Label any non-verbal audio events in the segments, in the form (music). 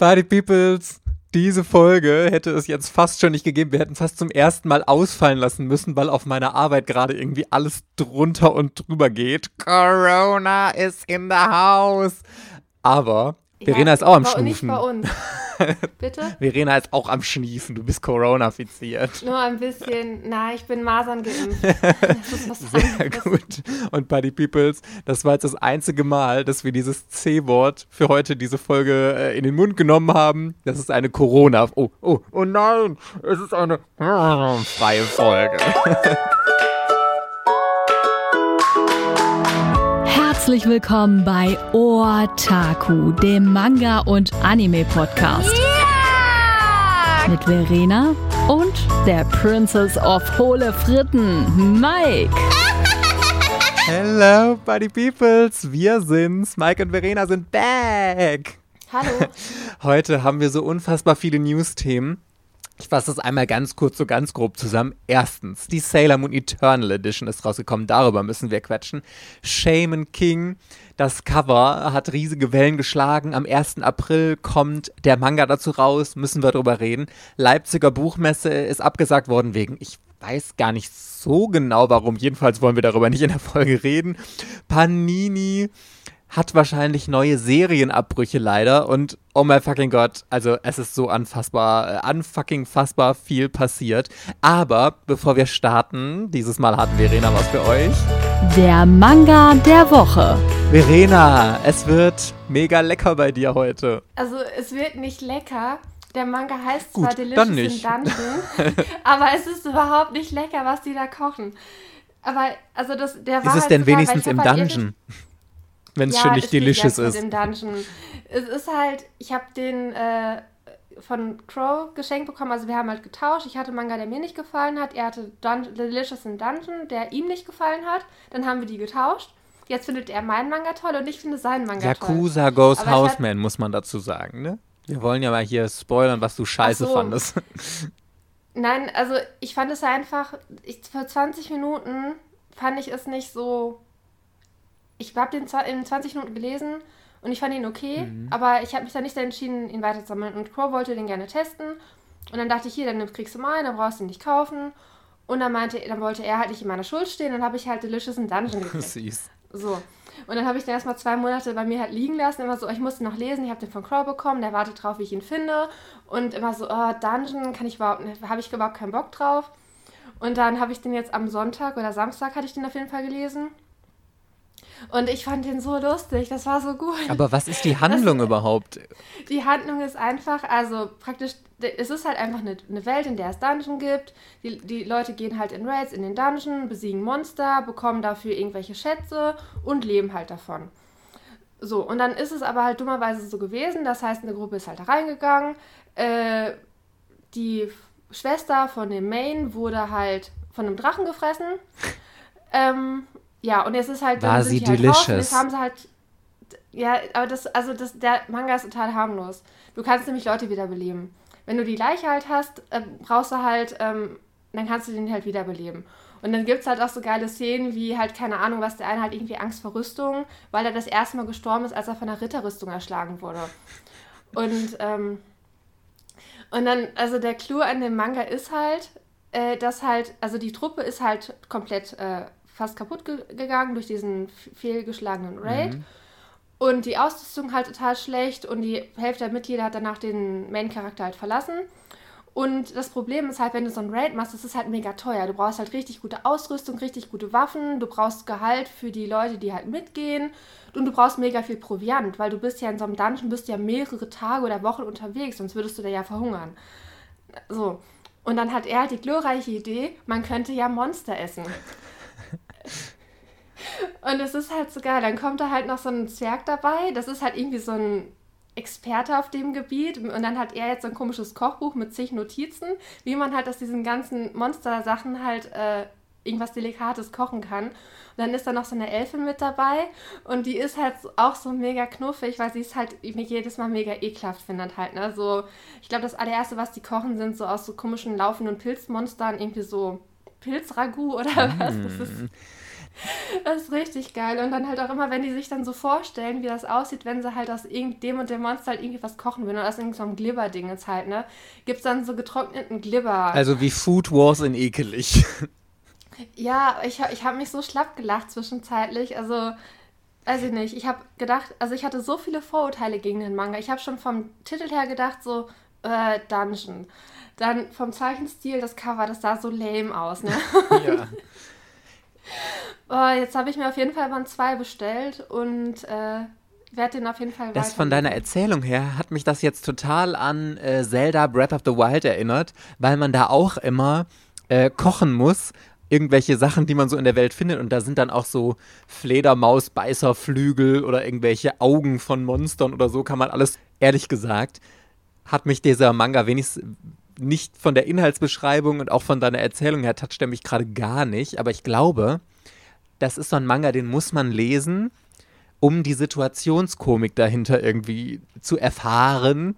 Party Peoples, diese Folge hätte es jetzt fast schon nicht gegeben. Wir hätten fast zum ersten Mal ausfallen lassen müssen, weil auf meiner Arbeit gerade irgendwie alles drunter und drüber geht. Corona is in the house. Aber Verena ja, ist auch am Schnufen. Nicht bei uns. (laughs) Bitte? Verena ist auch am Schniefen. Du bist Corona-fiziert. Nur ein bisschen. Na, ich bin Masern geimpft. (laughs) Sehr gut. Und Buddy Peoples, das war jetzt das einzige Mal, dass wir dieses C-Wort für heute, diese Folge äh, in den Mund genommen haben. Das ist eine Corona. Oh, oh, oh nein! Es ist eine (laughs) freie Folge. Herzlich willkommen bei Otaku, dem Manga- und Anime-Podcast. Yeah! Mit Verena und der Princess of Hohle Fritten, Mike. (laughs) Hello, Buddy Peoples. Wir sind's. Mike und Verena sind back. Hallo. Heute haben wir so unfassbar viele News-Themen. Ich fasse das einmal ganz kurz, so ganz grob zusammen. Erstens, die Sailor Moon Eternal Edition ist rausgekommen. Darüber müssen wir quatschen. Shaman King, das Cover hat riesige Wellen geschlagen. Am 1. April kommt der Manga dazu raus. Müssen wir darüber reden. Leipziger Buchmesse ist abgesagt worden wegen, ich weiß gar nicht so genau warum. Jedenfalls wollen wir darüber nicht in der Folge reden. Panini hat wahrscheinlich neue Serienabbrüche leider und oh my fucking Gott, also es ist so unfassbar, äh, unfucking fassbar viel passiert. Aber bevor wir starten, dieses Mal hatten Verena was für euch. Der Manga der Woche. Verena, es wird mega lecker bei dir heute. Also es wird nicht lecker. Der Manga heißt Gut, zwar Delicious in Dungeon, (laughs) aber es ist überhaupt nicht lecker, was die da kochen. Aber also das, der war Ist es halt denn sogar, wenigstens im halt Dungeon? Wenn es ja, schon nicht delicious ist. Im Dungeon. Es ist halt, ich habe den äh, von Crow geschenkt bekommen. Also wir haben halt getauscht. Ich hatte Manga, der mir nicht gefallen hat. Er hatte Dun Delicious in Dungeon, der ihm nicht gefallen hat. Dann haben wir die getauscht. Jetzt findet er meinen Manga toll und ich finde seinen Manga Yakuza toll. Yakuza Goes Houseman, muss man dazu sagen, ne? Wir wollen ja mal hier spoilern, was du scheiße so. fandest. (laughs) Nein, also ich fand es einfach, ich, für 20 Minuten fand ich es nicht so ich habe den in 20 Minuten gelesen und ich fand ihn okay, mhm. aber ich habe mich dann nicht entschieden, ihn weiterzusammeln. Und Crow wollte den gerne testen. Und dann dachte ich, hier, dann kriegst du mal, dann brauchst du ihn nicht kaufen. Und dann meinte, dann wollte er halt nicht in meiner Schuld stehen, dann habe ich halt Delicious in Dungeon (laughs) gekriegt. Süß. So. Und dann habe ich den erstmal zwei Monate bei mir halt liegen lassen. Immer so, ich musste noch lesen, ich habe den von Crow bekommen, der wartet drauf, wie ich ihn finde. Und immer so, oh, Dungeon, kann ich überhaupt, habe ich überhaupt keinen Bock drauf. Und dann habe ich den jetzt am Sonntag oder Samstag hatte ich den auf jeden Fall gelesen. Und ich fand den so lustig, das war so gut. Aber was ist die Handlung das, überhaupt? Die Handlung ist einfach, also praktisch, es ist halt einfach eine, eine Welt, in der es Dungeon gibt. Die, die Leute gehen halt in Raids in den Dungeon, besiegen Monster, bekommen dafür irgendwelche Schätze und leben halt davon. So, und dann ist es aber halt dummerweise so gewesen, das heißt, eine Gruppe ist halt da reingegangen, äh, die Schwester von dem Main wurde halt von einem Drachen gefressen. (laughs) Ähm, ja, und es ist halt, War sie halt delicious. Halt jetzt haben sie halt, ja, aber das, also das, der Manga ist total harmlos. Du kannst nämlich Leute wiederbeleben. Wenn du die Leiche halt hast, äh, brauchst du halt, ähm, dann kannst du den halt wiederbeleben. Und dann gibt es halt auch so geile Szenen wie halt, keine Ahnung, was der eine halt irgendwie Angst vor Rüstung, weil er das erste Mal gestorben ist, als er von einer Ritterrüstung erschlagen wurde. Und, ähm, und dann, also der Clou an dem Manga ist halt, äh, dass halt, also die Truppe ist halt komplett äh, fast kaputt ge gegangen durch diesen fehlgeschlagenen Raid. Mhm. Und die Ausrüstung halt total schlecht und die Hälfte der Mitglieder hat danach den Main-Charakter halt verlassen. Und das Problem ist halt, wenn du so ein Raid machst, das ist halt mega teuer. Du brauchst halt richtig gute Ausrüstung, richtig gute Waffen, du brauchst Gehalt für die Leute, die halt mitgehen und du brauchst mega viel Proviant, weil du bist ja in so einem Dungeon, bist ja mehrere Tage oder Wochen unterwegs, sonst würdest du da ja verhungern. So. Und dann hat er halt die glorreiche Idee, man könnte ja Monster essen. (laughs) Und es ist halt so geil. Dann kommt da halt noch so ein Zwerg dabei. Das ist halt irgendwie so ein Experte auf dem Gebiet. Und dann hat er jetzt so ein komisches Kochbuch mit zig Notizen, wie man halt aus diesen ganzen Monster-Sachen halt äh, irgendwas Delikates kochen kann. Und dann ist da noch so eine Elfe mit dabei. Und die ist halt auch so mega knuffig, weil sie es halt jedes Mal mega ekelhaft findet halt. Ne? Ich glaube, das allererste, was die kochen, sind so aus so komischen laufenden Pilzmonstern irgendwie so Pilzragout oder was. Das ist Das ist richtig geil. Und dann halt auch immer, wenn die sich dann so vorstellen, wie das aussieht, wenn sie halt aus dem und dem Monster halt irgendwie was kochen würden oder aus irgendeinem Glibber-Ding jetzt halt, ne? Gibt es dann so getrockneten Glibber. Also wie Food Wars in ekelig. (laughs) Ja, ich, ich habe mich so schlapp gelacht zwischenzeitlich. Also, weiß ich nicht. Ich habe gedacht, also ich hatte so viele Vorurteile gegen den Manga. Ich habe schon vom Titel her gedacht, so, äh, Dungeon. Dann vom Zeichenstil, das Cover, das sah so lame aus, ne? (laughs) Ja. oh, jetzt habe ich mir auf jeden Fall Band 2 bestellt und äh, werde den auf jeden Fall Das von deiner Erzählung her hat mich das jetzt total an äh, Zelda Breath of the Wild erinnert, weil man da auch immer äh, kochen muss irgendwelche Sachen, die man so in der Welt findet. Und da sind dann auch so Fledermaus-Beißerflügel oder irgendwelche Augen von Monstern oder so, kann man alles, ehrlich gesagt, hat mich dieser Manga wenigstens nicht von der Inhaltsbeschreibung und auch von deiner Erzählung her toucht er mich gerade gar nicht. Aber ich glaube, das ist so ein Manga, den muss man lesen, um die Situationskomik dahinter irgendwie zu erfahren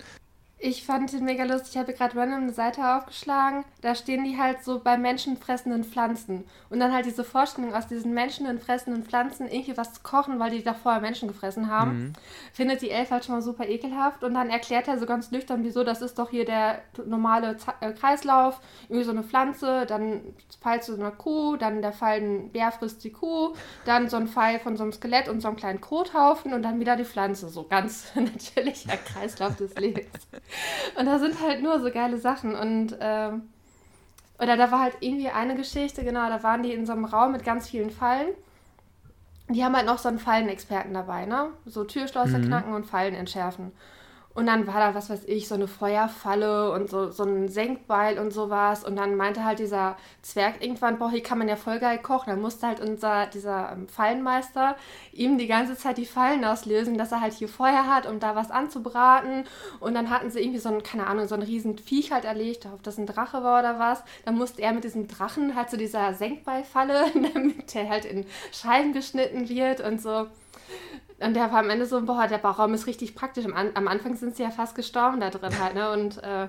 ich fand den mega lustig. Ich habe gerade random eine Seite aufgeschlagen. Da stehen die halt so bei menschenfressenden Pflanzen. Und dann halt diese Vorstellung aus diesen menschenfressenden Pflanzen irgendwie was zu kochen, weil die da vorher Menschen gefressen haben. Mhm. Findet die Elf halt schon mal super ekelhaft. Und dann erklärt er so ganz nüchtern, wieso, das ist doch hier der normale Z äh, Kreislauf. Irgendwie so eine Pflanze, dann Pfeil zu so einer Kuh, dann der Pfeil, ein Bär frisst die Kuh, dann so ein Pfeil von so einem Skelett und so einem kleinen Kothaufen und dann wieder die Pflanze. So ganz (laughs) natürlicher Kreislauf des Lebens. Und da sind halt nur so geile Sachen. Und ähm, oder da war halt irgendwie eine Geschichte, genau, da waren die in so einem Raum mit ganz vielen Fallen. Die haben halt noch so einen Fallenexperten dabei, ne? So Türschlösser mhm. knacken und Fallen entschärfen. Und dann war da, was weiß ich, so eine Feuerfalle und so, so ein Senkbeil und sowas. Und dann meinte halt dieser Zwerg irgendwann, boah, hier kann man ja voll geil kochen. Dann musste halt unser, dieser ähm, Fallenmeister ihm die ganze Zeit die Fallen auslösen, dass er halt hier Feuer hat, um da was anzubraten. Und dann hatten sie irgendwie so ein, keine Ahnung, so ein riesen Viech halt erlegt, ob das ein Drache war oder was. Dann musste er mit diesem Drachen halt zu dieser Senkbeilfalle, (laughs) damit der halt in Scheiben geschnitten wird und so. Und der war am Ende so, boah, der Bauchraum ist richtig praktisch. Am, am Anfang sind sie ja fast gestorben da drin halt, ne? Und äh,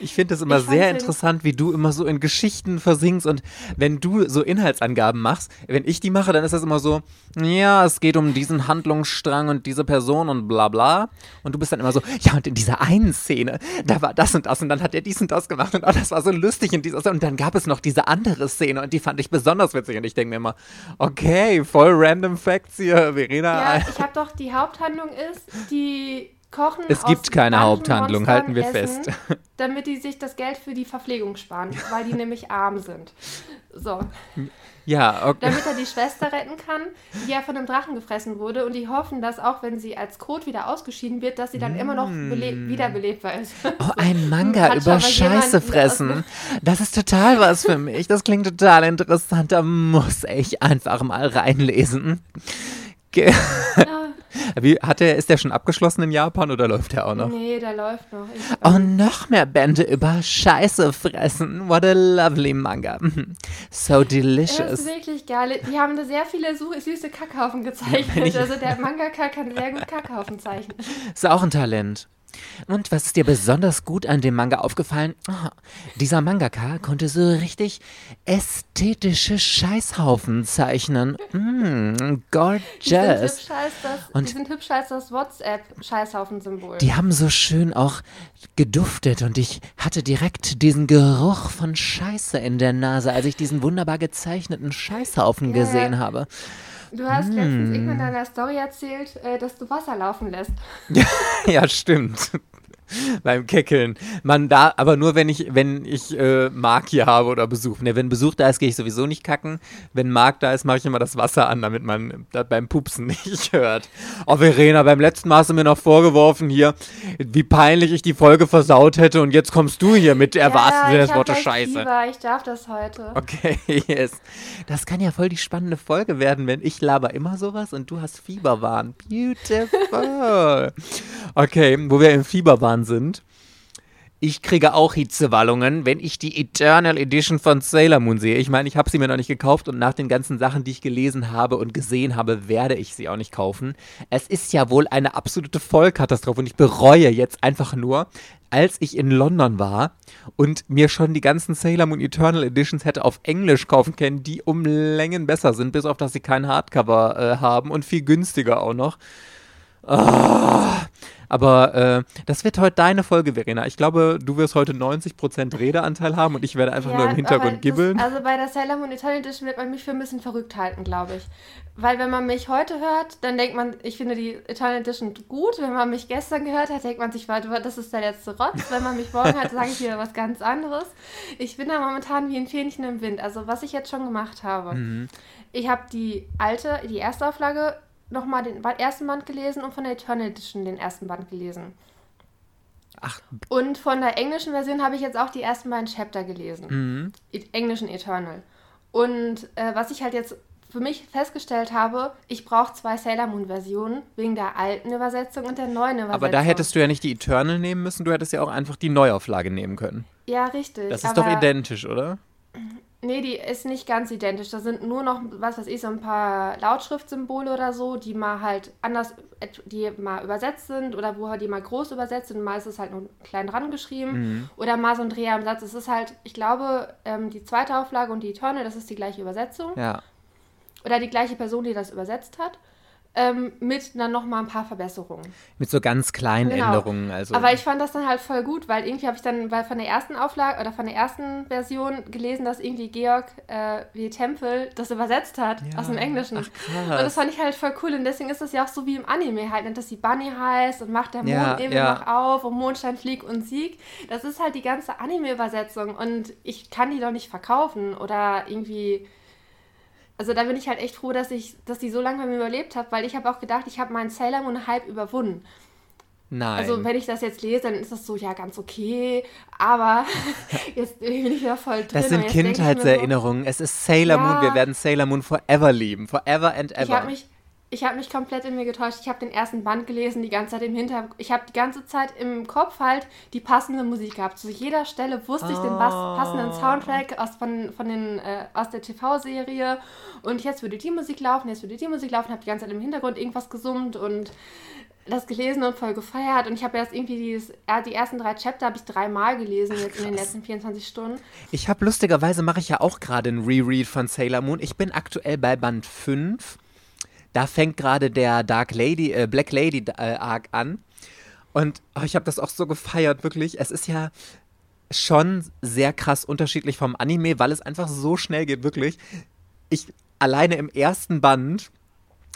ich finde es immer sehr interessant, wie du immer so in Geschichten versinkst und wenn du so Inhaltsangaben machst, wenn ich die mache, dann ist das immer so, ja, es geht um diesen Handlungsstrang und diese Person und bla bla. Und du bist dann immer so, ja, und in dieser einen Szene, da war das und das und dann hat er dies und das gemacht und oh, das war so lustig in dieser Szene. Und dann gab es noch diese andere Szene und die fand ich besonders witzig. Und ich denke mir immer, okay, voll random Facts hier, Verena. Ja, ich habe doch, die Haupthandlung ist, die kochen. Es gibt keine Haupthandlung, halten wir essen, fest. (laughs) Damit die sich das Geld für die Verpflegung sparen, weil die nämlich arm sind. So. Ja, okay. Damit er die Schwester retten kann, die ja von einem Drachen gefressen wurde. Und die hoffen, dass auch wenn sie als Kot wieder ausgeschieden wird, dass sie dann mm. immer noch mm. wiederbelebbar ist. Oh, ein Manga über Scheiße fressen. Das ist total was für mich. Das klingt total interessant. Da muss ich einfach mal reinlesen. Ge (laughs) ja. Wie, hat der, ist der schon abgeschlossen in Japan oder läuft der auch noch? Nee, der läuft noch. Oh, noch mehr Bände über Scheiße fressen. What a lovely Manga. So delicious. Das ist wirklich geil. Die haben da sehr viele süße Kackhaufen gezeichnet. Also der Mangaka kann sehr gut Kackhaufen zeichnen. Ist auch ein Talent. Und was ist dir besonders gut an dem Manga aufgefallen? Oh, dieser Mangaka konnte so richtig ästhetische Scheißhaufen zeichnen. Mm, gorgeous. Die sind hübsch als das, Und die sind hübsch als das WhatsApp-Scheißhaufen-Symbol. Die haben so schön auch geduftet und ich hatte direkt diesen Geruch von Scheiße in der Nase, als ich diesen wunderbar gezeichneten Scheißhaufen ja. gesehen habe. Du hast mm. letztens irgendwann in deiner Story erzählt, äh, dass du Wasser laufen lässt. (laughs) ja, stimmt. (laughs) beim Keckeln. Man da, aber nur wenn ich, wenn ich äh, Mark hier habe oder Besuch. Ne, wenn Besuch da ist, gehe ich sowieso nicht kacken. Wenn Mark da ist, mache ich immer das Wasser an, damit man das beim Pupsen (laughs) nicht hört. Oh, Verena, beim letzten Mal hast du mir noch vorgeworfen hier, wie peinlich ich die Folge versaut hätte und jetzt kommst du hier mit der wahrsten Sinne des Wortes Scheiße. Fieber, ich darf das heute. Okay, (laughs) yes. Das kann ja voll die spannende Folge werden, wenn ich laber immer sowas und du hast Fieberwahn. Beautiful. Okay, wo wir im Fieberwahn sind. Ich kriege auch Hitzewallungen, wenn ich die Eternal Edition von Sailor Moon sehe. Ich meine, ich habe sie mir noch nicht gekauft und nach den ganzen Sachen, die ich gelesen habe und gesehen habe, werde ich sie auch nicht kaufen. Es ist ja wohl eine absolute Vollkatastrophe und ich bereue jetzt einfach nur, als ich in London war und mir schon die ganzen Sailor Moon Eternal Editions hätte auf Englisch kaufen können, die um Längen besser sind, bis auf dass sie kein Hardcover äh, haben und viel günstiger auch noch. Oh, aber äh, das wird heute deine Folge, Verena. Ich glaube, du wirst heute 90% Redeanteil haben und ich werde einfach Ja, nur im Hintergrund gibbeln. Also bei der Sailor Moon Eternal Edition wird man mich für ein bisschen verrückt halten, glaube ich. Weil wenn man mich heute hört, dann denkt man, ich finde die Eternal Edition gut. Wenn man mich gestern gehört hat, denkt man sich, das ist der letzte Rotz. Wenn man mich morgen hat, sage ich wieder was ganz anderes. Ich bin da momentan wie ein Fähnchen im Wind. Also was ich jetzt schon gemacht habe. Mhm. Ich habe die alte, die erste Auflage nochmal den ersten Band gelesen und von der Eternal Edition den ersten Band gelesen. Ach. Und von der englischen Version habe ich jetzt auch die ersten beiden Chapter gelesen. Mhm. E- englischen Eternal. Und äh, was ich halt jetzt für mich festgestellt habe, ich brauche zwei Sailor Moon Versionen wegen der alten Übersetzung und der neuen Übersetzung. Aber da hättest du ja nicht die Eternal nehmen müssen, du hättest ja auch einfach die Neuauflage nehmen können. Ja, richtig. Das ist doch identisch, oder? Nee, die ist nicht ganz identisch. Da sind nur noch, was weiß ich, so ein paar Lautschriftsymbole oder so, die mal halt anders, die mal übersetzt sind oder wo halt die mal groß übersetzt sind. Mal ist es halt nur klein dran geschrieben Mhm. oder mal so ein Dreher am Satz. Es ist halt, ich glaube, ähm, die zweite Auflage und die Eternal, das ist die gleiche Übersetzung. Ja. oder die gleiche Person, die das übersetzt hat, ähm, mit dann noch mal ein paar Verbesserungen. Mit so ganz kleinen Genau. Änderungen. Also. Aber ich fand das dann halt voll gut, weil irgendwie habe ich dann weil von der ersten Auflage oder von der ersten Version gelesen, dass irgendwie Georg äh, wie Tempel das übersetzt hat Ja. aus dem Englischen. Ach, und krass. das fand ich halt voll cool und deswegen ist das ja auch so wie im Anime halt, nennt das die Bunny heißt und macht der Mond Ja, eben ja. noch auf und Mondstein fliegt und Sieg. Das ist halt die ganze Anime-Übersetzung und ich kann die doch nicht verkaufen oder irgendwie also da bin ich halt echt froh, dass ich, dass die so lange bei mir überlebt hat, weil ich habe auch gedacht, ich habe meinen Sailor Moon Hype überwunden. Nein. Also wenn ich das jetzt lese, dann ist das so, ja, ganz okay, aber (laughs) jetzt bin ich wieder voll drin. das sind Kindheitserinnerungen. Es ist Sailor Moon. Ja. Wir werden Sailor Moon forever lieben. Forever and So, ever. ich habe mich, ich hab mich komplett in mir getäuscht. Ich habe den ersten Band gelesen, die ganze Zeit im Hintergrund. Ich habe die ganze Zeit im Kopf halt die passende Musik gehabt. Zu jeder Stelle wusste ich den passenden Soundtrack aus, von, von den, äh, aus der TV-Serie. Und jetzt würde die Musik laufen, jetzt würde die Musik laufen. habe die ganze Zeit im Hintergrund irgendwas gesummt und das gelesen und voll gefeiert. Und ich habe erst irgendwie dieses, die ersten drei Chapter habe ich dreimal gelesen jetzt in den letzten 24 Stunden. Ich habe lustigerweise mache ich ja auch gerade einen Reread von Sailor Moon. Ich bin aktuell bei Band 5. Da fängt gerade der Dark Lady, äh, Black Lady äh, Arc an. Und oh, ich habe das auch so gefeiert, wirklich. Es ist ja schon sehr krass unterschiedlich vom Anime, weil es einfach so schnell geht, wirklich. Ich alleine im ersten Band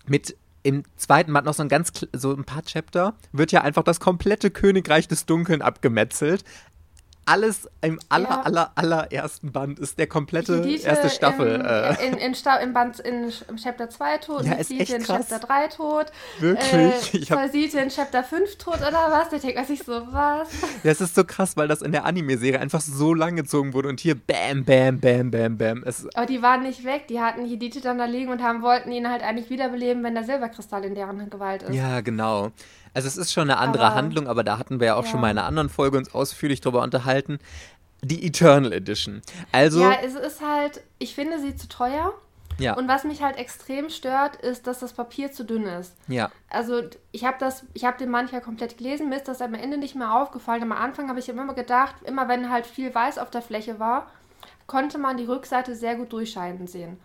mit im zweiten Band noch so ein ganz so ein paar Chapter wird ja einfach das komplette Königreich des Dunkeln abgemetzelt. Alles im aller, Ja. aller, allerersten Band ist der komplette Die Dieter erste Staffel. Im, äh, in, in, Sta im Band in, im Chapter 2 tot, Ja, ist echt in krass. Chapter 3 tot. Wirklich? Äh, Ich hab- in Chapter 5 tot oder was? Da denkt man sich so, was? (laughs) das ist so krass, weil das in der Anime-Serie einfach so lang gezogen wurde und hier bam, bam, bam, bam, bam. Es, Aber die waren nicht weg. Die hatten Jedite dann da liegen und haben, wollten ihn halt eigentlich wiederbeleben, wenn der Silberkristall in deren Gewalt ist. ja, genau. Also es ist schon eine andere Aber- Handlung, aber da hatten wir ja auch Ja. schon mal in einer anderen Folge uns ausführlich drüber unterhalten. Die Eternal Edition. Also, Ja, es ist halt, ich finde sie zu teuer. ja, Und was mich halt extrem stört, ist, dass das Papier zu dünn ist. ja. Also ich habe das, ich habe den manchmal komplett gelesen, mir ist das am Ende nicht mehr aufgefallen. Am Anfang habe ich immer gedacht, immer wenn halt viel Weiß auf der Fläche war, konnte man die Rückseite sehr gut durchscheinen sehen.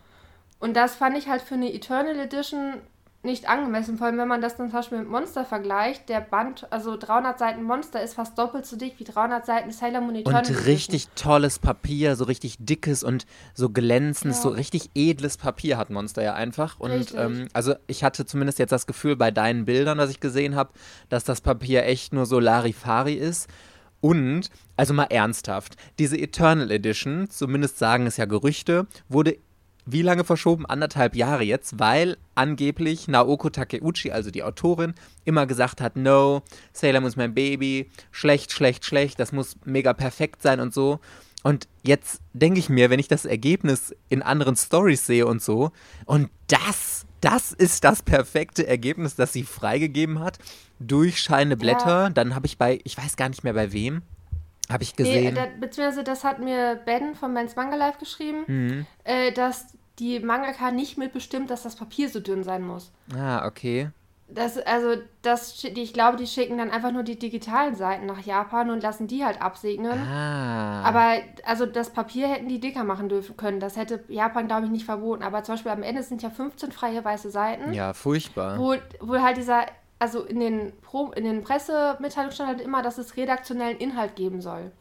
Und das fand ich halt für eine Eternal Edition nicht angemessen, vor allem wenn man das dann zum Beispiel mit Monster vergleicht. Der Band, also 300 Seiten Monster ist fast doppelt so dick wie 300 Seiten Sailor Moon Eternal Und richtig tolles Papier, so richtig dickes und so glänzendes, Ja. so richtig edles Papier hat Monster ja einfach. Und ähm, also ich hatte zumindest jetzt das Gefühl bei deinen Bildern, was ich gesehen habe, dass das Papier echt nur so Larifari ist. Und, also mal ernsthaft, diese Eternal Edition, zumindest sagen es ja Gerüchte, wurde wie lange verschoben? Anderthalb Jahre jetzt, weil angeblich Naoko Takeuchi, also die Autorin, immer gesagt hat, no, Sailor Moon ist mein Baby, schlecht, schlecht, schlecht, das muss mega perfekt sein und so. Und jetzt denke ich mir, wenn ich das Ergebnis in anderen Stories sehe und so, und das, das ist das perfekte Ergebnis, das sie freigegeben hat, durchscheinende Blätter, dann habe ich bei, ich weiß gar nicht mehr bei wem, habe ich Nee, gesehen. da, beziehungsweise das hat mir Ben von Ben's Manga Life geschrieben, Mhm. äh, dass die Mangaka nicht mitbestimmt, dass das Papier so dünn sein muss. Ah, okay. Das, also, das, ich glaube, die schicken dann einfach nur die digitalen Seiten nach Japan und lassen die halt absegnen. Ah. Aber, also, das Papier hätten die dicker machen dürfen können. Das hätte Japan, glaube ich, nicht verboten. Aber zum Beispiel am Ende sind ja 15 freie weiße Seiten. Ja, furchtbar. Wo, wo halt dieser, also in den, Pro, in den Pressemitteilungen stand halt immer, dass es redaktionellen Inhalt geben soll.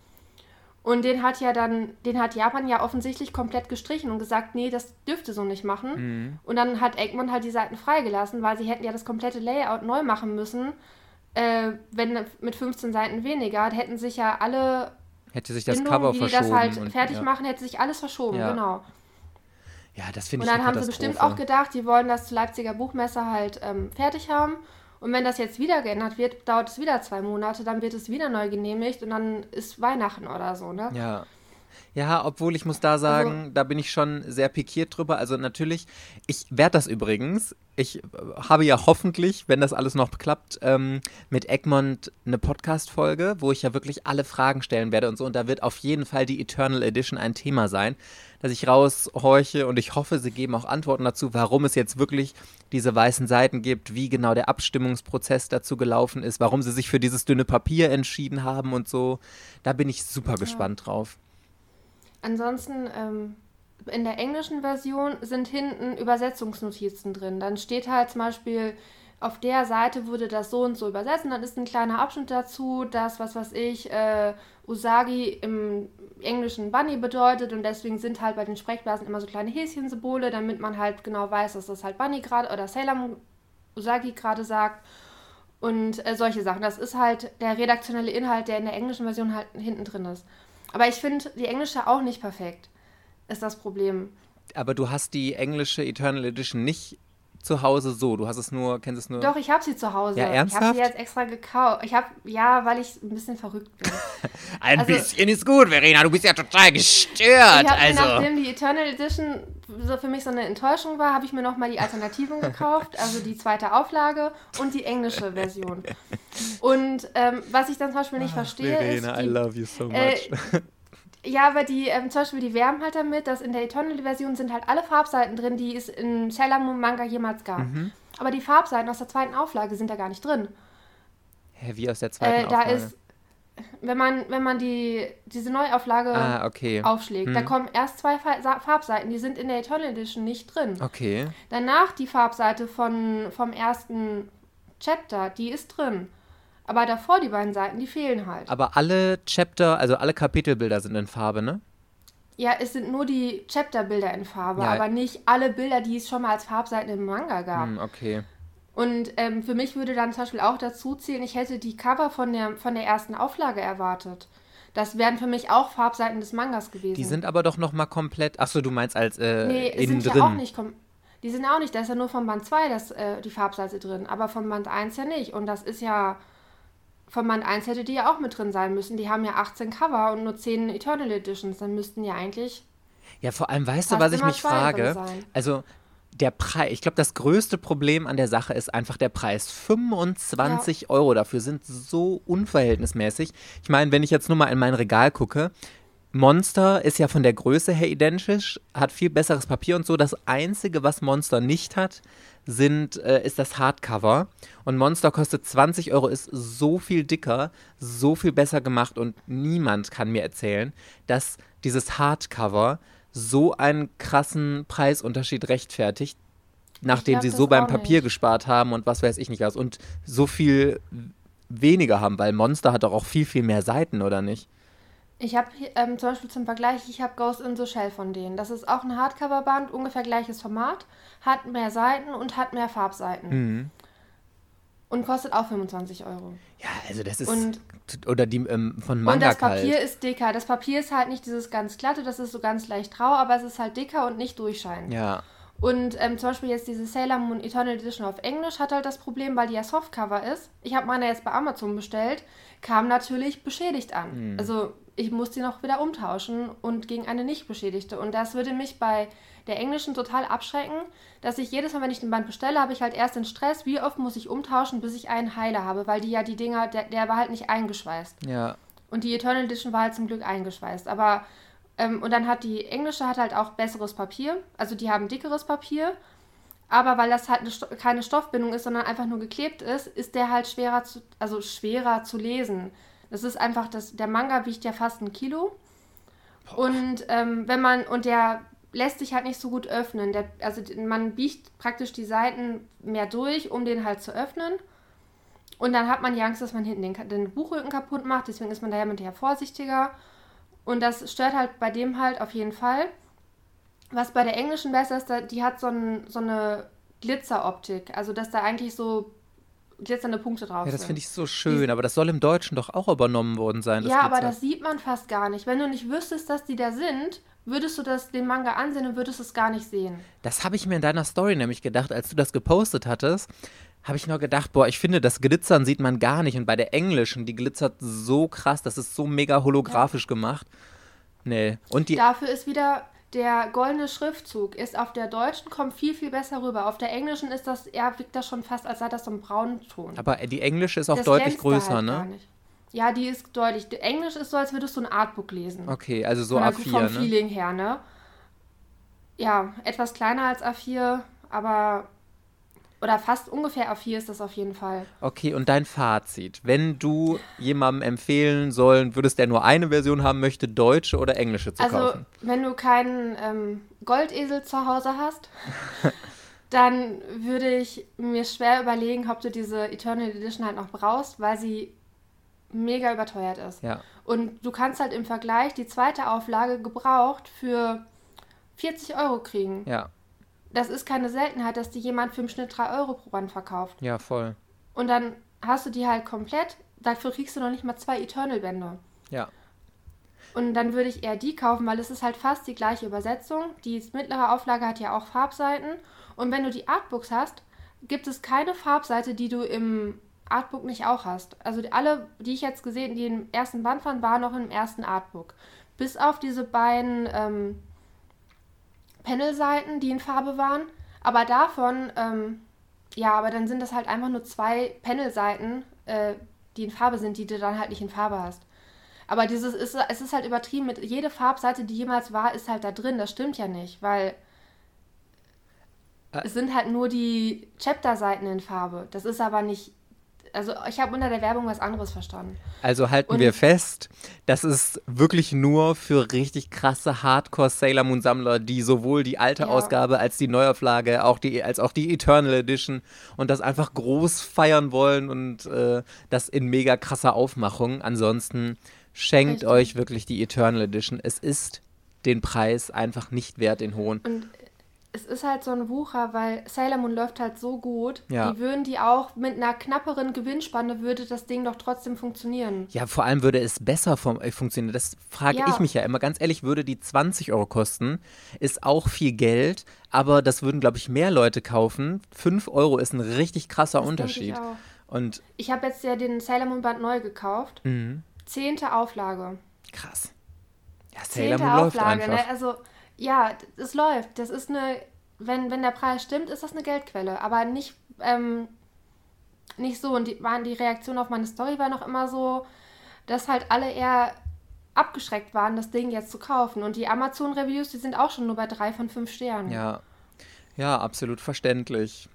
Und den hat ja dann, den hat Japan ja offensichtlich komplett gestrichen und gesagt, nee, das dürfte so nicht machen. Mhm. Und dann hat Egmont halt die Seiten freigelassen, weil sie hätten ja das komplette Layout neu machen müssen. Äh, wenn mit 15 Seiten weniger, hätten sich ja alle Hätte sich das Bindungen, Cover wie die verschoben. das halt und- fertig ja. machen, hätte sich alles verschoben, Ja. genau. Ja, das finde Und ich dann eine haben sie bestimmt auch gedacht, die wollen das zur Leipziger Buchmesse halt ähm, fertig haben. Und wenn das jetzt wieder geändert wird, dauert es wieder zwei Monate, dann wird es wieder neu genehmigt und dann ist Weihnachten oder so, ne? Ja. Ja, obwohl ich muss da sagen, da bin ich schon sehr pikiert drüber. Also natürlich, ich werde das übrigens. Ich äh, habe ja hoffentlich, wenn das alles noch klappt, ähm, mit Egmont eine Podcast-Folge, wo ich ja wirklich alle Fragen stellen werde und so. Und da wird auf jeden Fall die Eternal Edition ein Thema sein, dass ich raushorche und ich hoffe, sie geben auch Antworten dazu, warum es jetzt wirklich diese weißen Seiten gibt, wie genau der Abstimmungsprozess dazu gelaufen ist, warum sie sich für dieses dünne Papier entschieden haben und so. Da bin ich super gespannt drauf. Ansonsten, ähm, in der englischen Version sind hinten Übersetzungsnotizen drin. Dann steht halt zum Beispiel, auf der Seite wurde das so und so übersetzt und dann ist ein kleiner Abschnitt dazu, dass, was weiß ich, äh, Usagi im englischen Bunny bedeutet und deswegen sind halt bei den Sprechblasen immer so kleine Häschensymbole, damit man halt genau weiß, dass das halt Bunny gerade oder Sailor Moon Usagi gerade sagt. Und äh, solche Sachen. Das ist halt der redaktionelle Inhalt, der in der englischen Version halt hinten drin ist. Aber ich finde die englische auch nicht perfekt. Ist das Problem. Aber du hast die englische Eternal Edition nicht zu Hause so. Du hast es nur, kennst es nur. Doch, ich habe sie zu Hause. Ja, Ich habe ernsthaft? sie jetzt extra gekauft. Ich habe, ja, weil ich ein bisschen verrückt bin. (laughs) Ein also- bisschen ist gut, Verena. Du bist ja total gestört. Ich mir, Also. nachdem die Eternal Edition so für mich so eine Enttäuschung war, habe ich mir nochmal die Alternativen (laughs) gekauft, also die zweite Auflage und die englische (laughs) Version. Und ähm, was ich dann zum Beispiel nicht verstehe, ist, die, love you so äh, Ja, aber die, ähm, zum Beispiel, die werben halt damit, dass in der Eternal-Version sind halt alle Farbseiten drin, die es in Sailor Moon Manga jemals gab. Mhm. Aber die Farbseiten aus der zweiten Auflage sind da gar nicht drin. Hä, wie aus der zweiten Äh, da Auflage? ist, wenn man, wenn man die, diese Neuauflage Ah, okay. aufschlägt, da Hm. kommen erst zwei Farbseiten, die sind in der Eternal Edition nicht drin. Okay. Danach die Farbseite von, vom ersten Chapter, die ist drin. Aber davor die beiden Seiten, die fehlen halt. Aber alle Chapter, also alle Kapitelbilder sind in Farbe, ne? Ja, es sind nur die Chapterbilder in Farbe, Ja. aber nicht alle Bilder, die es schon mal als Farbseiten im Manga gab. Hm, okay. Und ähm, für mich würde dann zum Beispiel auch dazu zählen, ich hätte die Cover von der, von der ersten Auflage erwartet. Das wären für mich auch Farbseiten des Mangas gewesen. Die sind aber doch noch mal komplett. Achso, du meinst als äh, nee, innen sind drin. ja auch nicht Die sind auch nicht, da ist ja nur von Band 2 das, äh, die Farbseite drin, aber von Band 1 ja nicht. Und das ist ja, von Band 1 hätte die ja auch mit drin sein müssen. Die haben ja 18 Cover und nur 10 Eternal Editions. Dann müssten ja eigentlich Ja, vor allem weißt du, was ich mich frage? Also der Preis, ich glaube, das größte Problem an der Sache ist einfach der Preis. 25 Euro dafür sind so unverhältnismäßig. Ich meine, wenn ich jetzt nur mal in mein Regal gucke, Monster ist ja von der Größe her identisch, hat viel besseres Papier und so. Das Einzige, was Monster nicht hat, sind, äh, ist das Hardcover. Und Monster kostet 20 Euro, ist so viel dicker, so viel besser gemacht und niemand kann mir erzählen, dass dieses Hardcover so einen krassen Preisunterschied rechtfertigt, nachdem glaub sie so beim Papier nicht. gespart haben und was weiß ich nicht was und so viel weniger haben, weil Monster hat doch auch viel, viel mehr Seiten, oder nicht? Ich habe ähm, zum Beispiel zum Vergleich, ich habe Ghost in the Shell von denen. Das ist auch ein Hardcover-Band, ungefähr gleiches Format, hat mehr Seiten und hat mehr Farbseiten. Mhm. Und kostet auch 25 Euro. Ja, also das ist. Und- oder die ähm, von und Manga das Papier halt. ist dicker. Das Papier ist halt nicht dieses ganz glatte, das ist so ganz leicht rau, aber es ist halt dicker und nicht durchscheinend. Ja. Und ähm, zum Beispiel jetzt diese Sailor Moon Eternal Edition auf Englisch hat halt das Problem, weil die ja Softcover ist. Ich habe meine jetzt bei Amazon bestellt, kam natürlich beschädigt an. Hm. Also ich musste die noch wieder umtauschen und gegen eine nicht beschädigte. Und das würde mich bei der englischen total abschrecken, dass ich jedes Mal, wenn ich den Band bestelle, habe ich halt erst den Stress, wie oft muss ich umtauschen, bis ich einen Heiler habe, weil die ja die Dinger, der, der war halt nicht eingeschweißt. Ja. Und die Eternal Edition war halt zum Glück eingeschweißt. Aber, ähm, und dann hat die englische hat halt auch besseres Papier. Also die haben dickeres Papier. Aber weil das halt eine Sto keine Stoffbindung ist, sondern einfach nur geklebt ist, ist der halt schwerer zu, also schwerer zu lesen. Das ist einfach, das, der Manga wiegt ja fast ein Kilo. Und ähm, wenn man, und der lässt sich halt nicht so gut öffnen. Der, also man biegt praktisch die Seiten mehr durch, um den halt zu öffnen. Und dann hat man die Angst, dass man hinten den, den Buchrücken kaputt macht. Deswegen ist man daher mit der vorsichtiger. Und das stört halt bei dem halt auf jeden Fall. Was bei der englischen besser ist, die hat so, ein, so eine Glitzeroptik. Also, dass da eigentlich so glitzernde Punkte drauf. Ja, das finde ich so schön, aber das soll im Deutschen doch auch übernommen worden sein. ja, aber das sieht man fast gar nicht. Wenn du nicht wüsstest, dass die da sind, würdest du das den Manga ansehen und würdest es gar nicht sehen. Das habe ich mir in deiner Story nämlich gedacht, als du das gepostet hattest. Habe ich nur gedacht, boah, ich finde, das Glitzern sieht man gar nicht. Und bei der englischen, die glitzert so krass, das ist so mega holographisch ja. gemacht. Nee. Und die Dafür ist wieder der goldene Schriftzug ist auf der deutschen kommt viel, viel besser rüber. Auf der englischen ist das, ja, wirkt das schon fast, als sei das so ein Braunton. Aber die englische ist auch das deutlich größer, halt ne? Ja, die ist deutlich. Englisch ist so, als würdest du ein Artbook lesen. Okay, also so A4, vom ne? Feeling her, ne? Ja, etwas kleiner als A4, aber oder fast ungefähr A4 ist das auf jeden Fall. Okay, und dein Fazit. Wenn du jemandem empfehlen sollen würdest, der nur eine Version haben möchte, deutsche oder englische zu also, kaufen? Also, wenn du keinen ähm, Goldesel zu Hause hast, (laughs) dann würde ich mir schwer überlegen, ob du diese Eternal Edition halt noch brauchst, weil sie mega überteuert ist. Ja. Und du kannst halt im Vergleich die zweite Auflage gebraucht für 40 Euro kriegen. Ja das ist keine Seltenheit, dass die jemand für im Schnitt 3 Euro pro Band verkauft. Ja, voll. Und dann hast du die halt komplett, dafür kriegst du noch nicht mal zwei Eternal-Bände. Ja. Und dann würde ich eher die kaufen, weil es ist halt fast die gleiche Übersetzung. Die mittlere Auflage hat ja auch Farbseiten. Und wenn du die Artbooks hast, gibt es keine Farbseite, die du im Artbook nicht auch hast. Also alle, die ich jetzt gesehen, die im ersten Band waren, waren noch im ersten Artbook. Bis auf diese beiden ähm, Panelseiten, die in Farbe waren. Aber davon, ähm, ja, aber dann sind das halt einfach nur zwei Panelseiten, äh, die in Farbe sind, die du dann halt nicht in Farbe hast. Aber dieses ist, es ist halt übertrieben mit jede Farbseite, die jemals war, ist halt da drin. Das stimmt ja nicht, weil es sind halt nur die Chapter-Seiten in Farbe. Das ist aber nicht also ich habe unter der Werbung was anderes verstanden. Also halten und wir fest, das ist wirklich nur für richtig krasse Hardcore Sailor Moon Sammler, die sowohl die alte ja. Ausgabe als die Neuauflage, auch die, als auch die Eternal Edition und das einfach groß feiern wollen und äh, das in mega krasser Aufmachung. Ansonsten schenkt richtig. euch wirklich die Eternal Edition. Es ist den Preis einfach nicht wert, den hohen. Und es ist halt so ein Wucher, weil Sailor Moon läuft halt so gut. Ja. Die würden die auch mit einer knapperen Gewinnspanne würde das Ding doch trotzdem funktionieren. Ja, vor allem würde es besser vom, äh, funktionieren. Das frage ja. ich mich ja immer. Ganz ehrlich, würde die 20 Euro kosten, ist auch viel Geld, aber das würden, glaube ich, mehr Leute kaufen. 5 Euro ist ein richtig krasser das Unterschied. Ich auch. Und ich habe jetzt ja den Sailor Moon Band neu gekauft. Mhm. Zehnte Auflage. Krass. Ja, Sailor Moon läuft Auflage, ne? einfach. Ne? Also ja, es läuft. Das ist eine, wenn, wenn der Preis stimmt, ist das eine Geldquelle. Aber nicht, ähm, nicht so. Und die, waren, die Reaktion auf meine Story war noch immer so, dass halt alle eher abgeschreckt waren, das Ding jetzt zu kaufen. Und die Amazon-Reviews, die sind auch schon nur bei drei von fünf Sternen. Ja. Ja, absolut verständlich.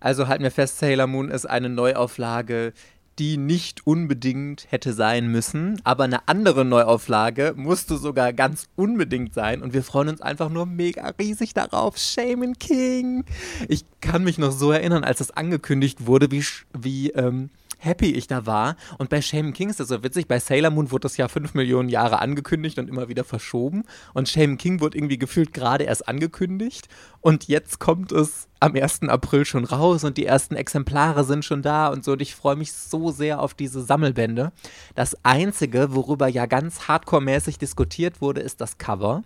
Also halten wir fest, Sailor Moon ist eine Neuauflage, die nicht unbedingt hätte sein müssen, aber eine andere Neuauflage musste sogar ganz unbedingt sein und wir freuen uns einfach nur mega riesig darauf. Shaman King! Ich kann mich noch so erinnern, als das angekündigt wurde, wie, wie ähm, happy ich da war. Und bei Shaman King ist das so witzig. Bei Sailor Moon wurde das ja fünf Millionen Jahre angekündigt und immer wieder verschoben. Und Shaman King wurde irgendwie gefühlt gerade erst angekündigt. Und jetzt kommt es am 1. April schon raus und die ersten Exemplare sind schon da und so. Und ich freue mich so sehr auf diese Sammelbände. Das Einzige, worüber ja ganz hardcore-mäßig diskutiert wurde, ist das Cover.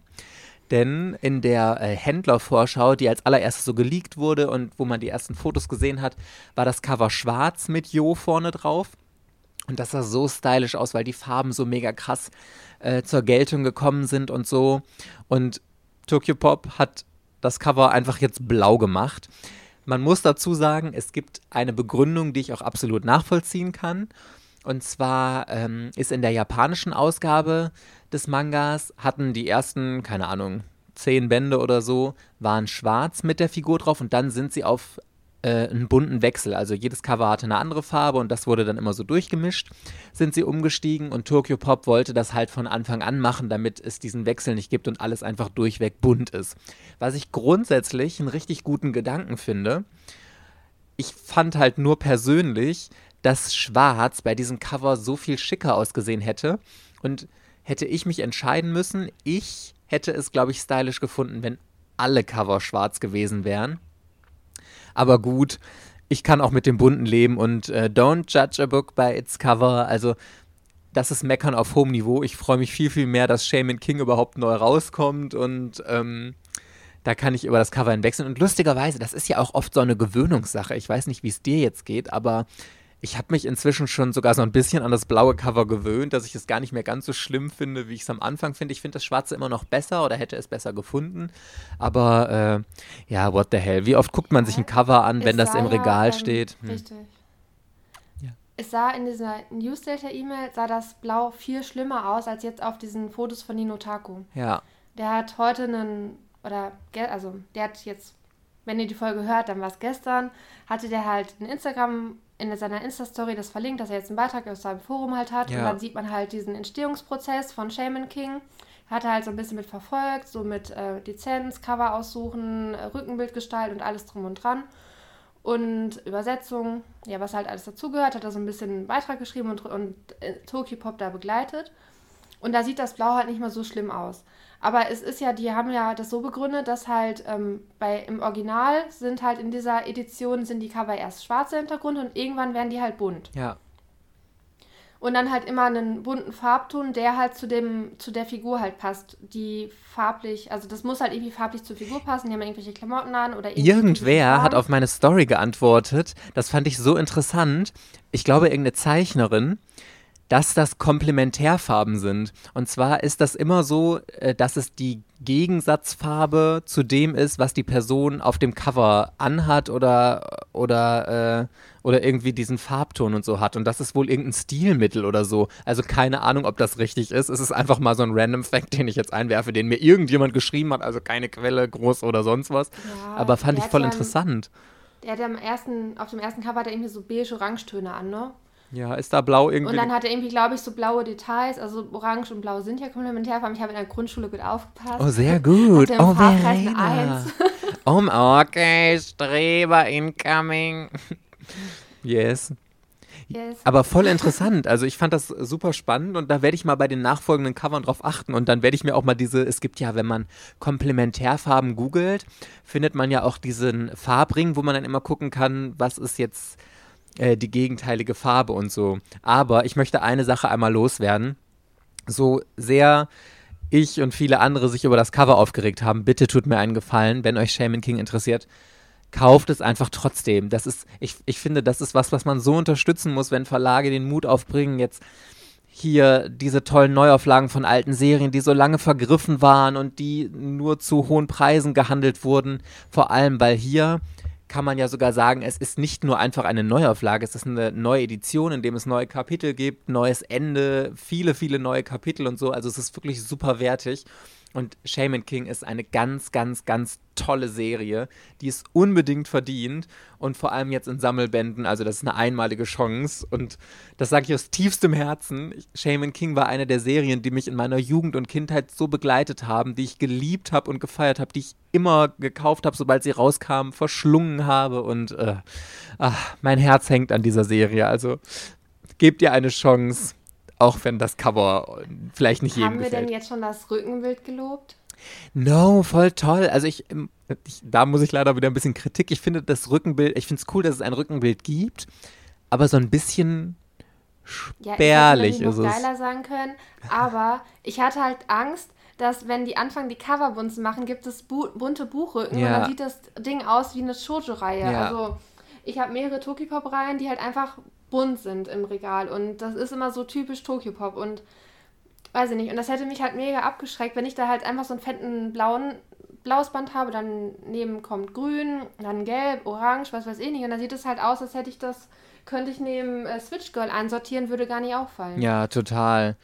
Denn in der äh, Händlervorschau, die als allererstes so geleakt wurde und wo man die ersten Fotos gesehen hat, war das Cover schwarz mit Jo vorne drauf. Und das sah so stylisch aus, weil die Farben so mega krass äh, zur Geltung gekommen sind und so. Und Tokyo Pop hat das Cover einfach jetzt blau gemacht. Man muss dazu sagen, es gibt eine Begründung, die ich auch absolut nachvollziehen kann. Und zwar ähm, ist in der japanischen Ausgabe des Mangas hatten die ersten, keine Ahnung, zehn Bände oder so waren schwarz mit der Figur drauf und dann sind sie auf äh, einen bunten Wechsel. Also jedes Cover hatte eine andere Farbe und das wurde dann immer so durchgemischt. Sind sie umgestiegen und Tokyo Pop wollte das halt von Anfang an machen, damit es diesen Wechsel nicht gibt und alles einfach durchweg bunt ist. Was ich grundsätzlich einen richtig guten Gedanken finde. Ich fand halt nur persönlich, dass Schwarz bei diesem Cover so viel schicker ausgesehen hätte. Und hätte ich mich entscheiden müssen, ich hätte es, glaube ich, stylisch gefunden, wenn alle Cover schwarz gewesen wären. Aber gut, ich kann auch mit dem bunten leben und äh, don't judge a book by its cover. Also, das ist Meckern auf hohem Niveau. Ich freue mich viel, viel mehr, dass Shaman King überhaupt neu rauskommt und ähm, da kann ich über das Cover hinwechseln. Und lustigerweise, das ist ja auch oft so eine Gewöhnungssache. Ich weiß nicht, wie es dir jetzt geht, aber ich habe mich inzwischen schon sogar so ein bisschen an das blaue Cover gewöhnt, dass ich es gar nicht mehr ganz so schlimm finde, wie ich es am Anfang finde. Ich finde das Schwarze immer noch besser oder hätte es besser gefunden. Aber äh, ja, what the hell. Wie oft guckt man sich ein Cover an, wenn das im Regal ja, ähm, steht? Hm. Richtig. Ja. Es sah in dieser Newsletter-E-Mail, sah das Blau viel schlimmer aus, als jetzt auf diesen Fotos von Nino Taku. Ja. Der hat heute einen, oder, also der hat jetzt, wenn ihr die Folge hört, dann war es gestern, hatte der halt ein Instagram in seiner Insta-Story das verlinkt, dass er jetzt einen Beitrag aus seinem Forum halt hat. Ja. Und dann sieht man halt diesen Entstehungsprozess von Shaman King. Hat er halt so ein bisschen mit verfolgt, so mit äh, Lizenz, Cover aussuchen, äh, Rückenbildgestalt und alles drum und dran. Und Übersetzung, ja, was halt alles dazugehört, hat er so ein bisschen einen Beitrag geschrieben und, und äh, Pop da begleitet. Und da sieht das Blau halt nicht mehr so schlimm aus. Aber es ist ja, die haben ja das so begründet, dass halt ähm, bei, im Original sind halt in dieser Edition sind die Cover erst schwarzer Hintergrund und irgendwann werden die halt bunt. Ja. Und dann halt immer einen bunten Farbton, der halt zu dem, zu der Figur halt passt. Die farblich, also das muss halt irgendwie farblich zur Figur passen. Die haben irgendwelche Klamotten an oder Irgendwer hat auf meine Story geantwortet. Das fand ich so interessant. Ich glaube, irgendeine Zeichnerin dass das Komplementärfarben sind. Und zwar ist das immer so, äh, dass es die Gegensatzfarbe zu dem ist, was die Person auf dem Cover anhat oder, oder, äh, oder irgendwie diesen Farbton und so hat. Und das ist wohl irgendein Stilmittel oder so. Also keine Ahnung, ob das richtig ist. Es ist einfach mal so ein random Fact, den ich jetzt einwerfe, den mir irgendjemand geschrieben hat. Also keine Quelle, groß oder sonst was. Ja, Aber fand ich voll interessant. Der hat am ersten, auf dem ersten Cover hat er irgendwie so beige-Orangetöne an, ne? Ja, ist da blau irgendwie. Und dann hat er irgendwie, glaube ich, so blaue Details. Also orange und blau sind ja Komplementärfarben. Ich habe in der Grundschule gut aufgepasst. Oh, sehr gut. Oh, Verena. um, okay, Streber incoming. (laughs) yes. Yes. Aber voll interessant. Also ich fand das super spannend und da werde ich mal bei den nachfolgenden Covern drauf achten und dann werde ich mir auch mal diese, es gibt ja, wenn man Komplementärfarben googelt, findet man ja auch diesen Farbring, wo man dann immer gucken kann, was ist jetzt äh, die gegenteilige Farbe und so. Aber ich möchte eine Sache einmal loswerden. So sehr ich und viele andere sich über das Cover aufgeregt haben, bitte tut mir einen Gefallen, wenn euch Shaman King interessiert. Kauft es einfach trotzdem. Das ist, ich, ich finde, das ist was, was man so unterstützen muss, wenn Verlage den Mut aufbringen, jetzt hier diese tollen Neuauflagen von alten Serien, die so lange vergriffen waren und die nur zu hohen Preisen gehandelt wurden. Vor allem, weil hier kann man ja sogar sagen, es ist nicht nur einfach eine Neuauflage, es ist eine neue Edition, in dem es neue Kapitel gibt, neues Ende, viele, viele neue Kapitel und so. Also es ist wirklich super wertig. Und Shaman King ist eine ganz, ganz, ganz tolle Serie, die es unbedingt verdient. Und vor allem jetzt in Sammelbänden, also das ist eine einmalige Chance. Und das sage ich aus tiefstem Herzen. Shaman King war eine der Serien, die mich in meiner Jugend und Kindheit so begleitet haben, die ich geliebt habe und gefeiert habe, die ich immer gekauft habe, sobald sie rauskamen, verschlungen habe. Und äh, ach, mein Herz hängt an dieser Serie. Also gebt ihr eine Chance auch wenn das Cover vielleicht nicht jedem gefällt. Haben wir denn jetzt schon das Rückenbild gelobt? No, voll toll. Also ich, ähm, ich, da muss ich leider wieder ein bisschen Kritik. Ich finde das Rückenbild, ich finde es cool, dass es ein Rückenbild gibt, aber so ein bisschen spärlich ja, ich ist es. geiler sagen können, aber ich hatte halt Angst, dass wenn die anfangen, die Coverbunzen machen, gibt es bu bunte Buchrücken ja. und dann sieht das Ding aus wie eine Shoujo-Reihe. Ja. Also ich habe mehrere Tokipop-Reihen, die halt einfach bunt sind im Regal. Und das ist immer so typisch Tokyo-Pop. Und weiß ich nicht. Und das hätte mich halt mega abgeschreckt, wenn ich da halt einfach so einen fetten blauen blaues Band habe, dann neben kommt grün, dann gelb, orange, was weiß ich nicht. Und dann sieht es halt aus, als hätte ich das, könnte ich neben äh, Switch Girl einsortieren, würde gar nicht auffallen. Ja, total.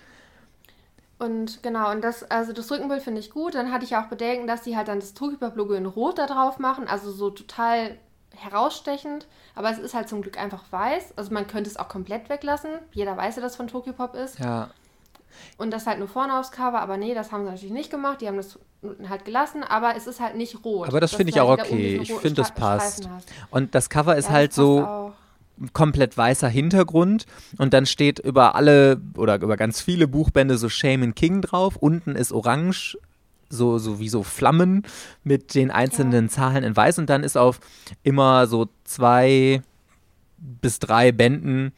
Und genau, und das, also das Rückenbild finde ich gut. Dann hatte ich auch Bedenken, dass die halt dann das Tokyopop-Logo in Rot da drauf machen, also so total herausstechend. Aber es ist halt zum Glück einfach weiß. Also man könnte es auch komplett weglassen. Jeder weiß ja, dass von Tokyopop ist. Ja. Und das halt nur vorne aufs Cover, aber nee, das haben sie natürlich nicht gemacht. Die haben das halt gelassen, aber es ist halt nicht rot. Aber das finde ich auch okay. Ich finde, das passt. Und das Cover ist Ja, halt so auch. komplett weißer Hintergrund und dann steht über alle oder über ganz viele Buchbände so Shaman King drauf. Unten ist orange, so, so wie so Flammen mit den einzelnen Zahlen in weiß und dann ist auf immer so zwei bis drei Bänden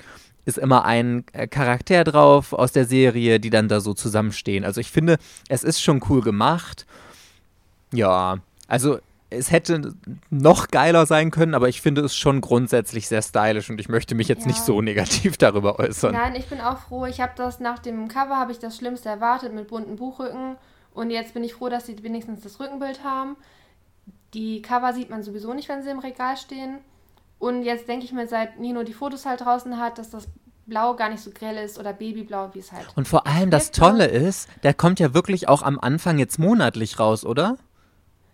ist immer ein äh, Charakter drauf aus der Serie, die dann da so zusammenstehen. Also ich finde, es ist schon cool gemacht. Ja, also es hätte noch geiler sein können, aber ich finde es schon grundsätzlich sehr stylisch und ich möchte mich jetzt Ja. nicht so negativ darüber äußern. Nein, ich bin auch froh. Ich habe das nach dem Cover habe ich das Schlimmste erwartet mit bunten Buchrücken und jetzt bin ich froh, dass sie wenigstens das Rückenbild haben. Die Cover sieht man sowieso nicht, wenn sie im Regal stehen. Und jetzt denke ich mir, seit Nino die Fotos halt draußen hat, dass das Blau gar nicht so grell ist oder Babyblau, wie es halt. Und vor allem das. Tolle ist, der kommt ja wirklich auch am Anfang jetzt monatlich raus, oder?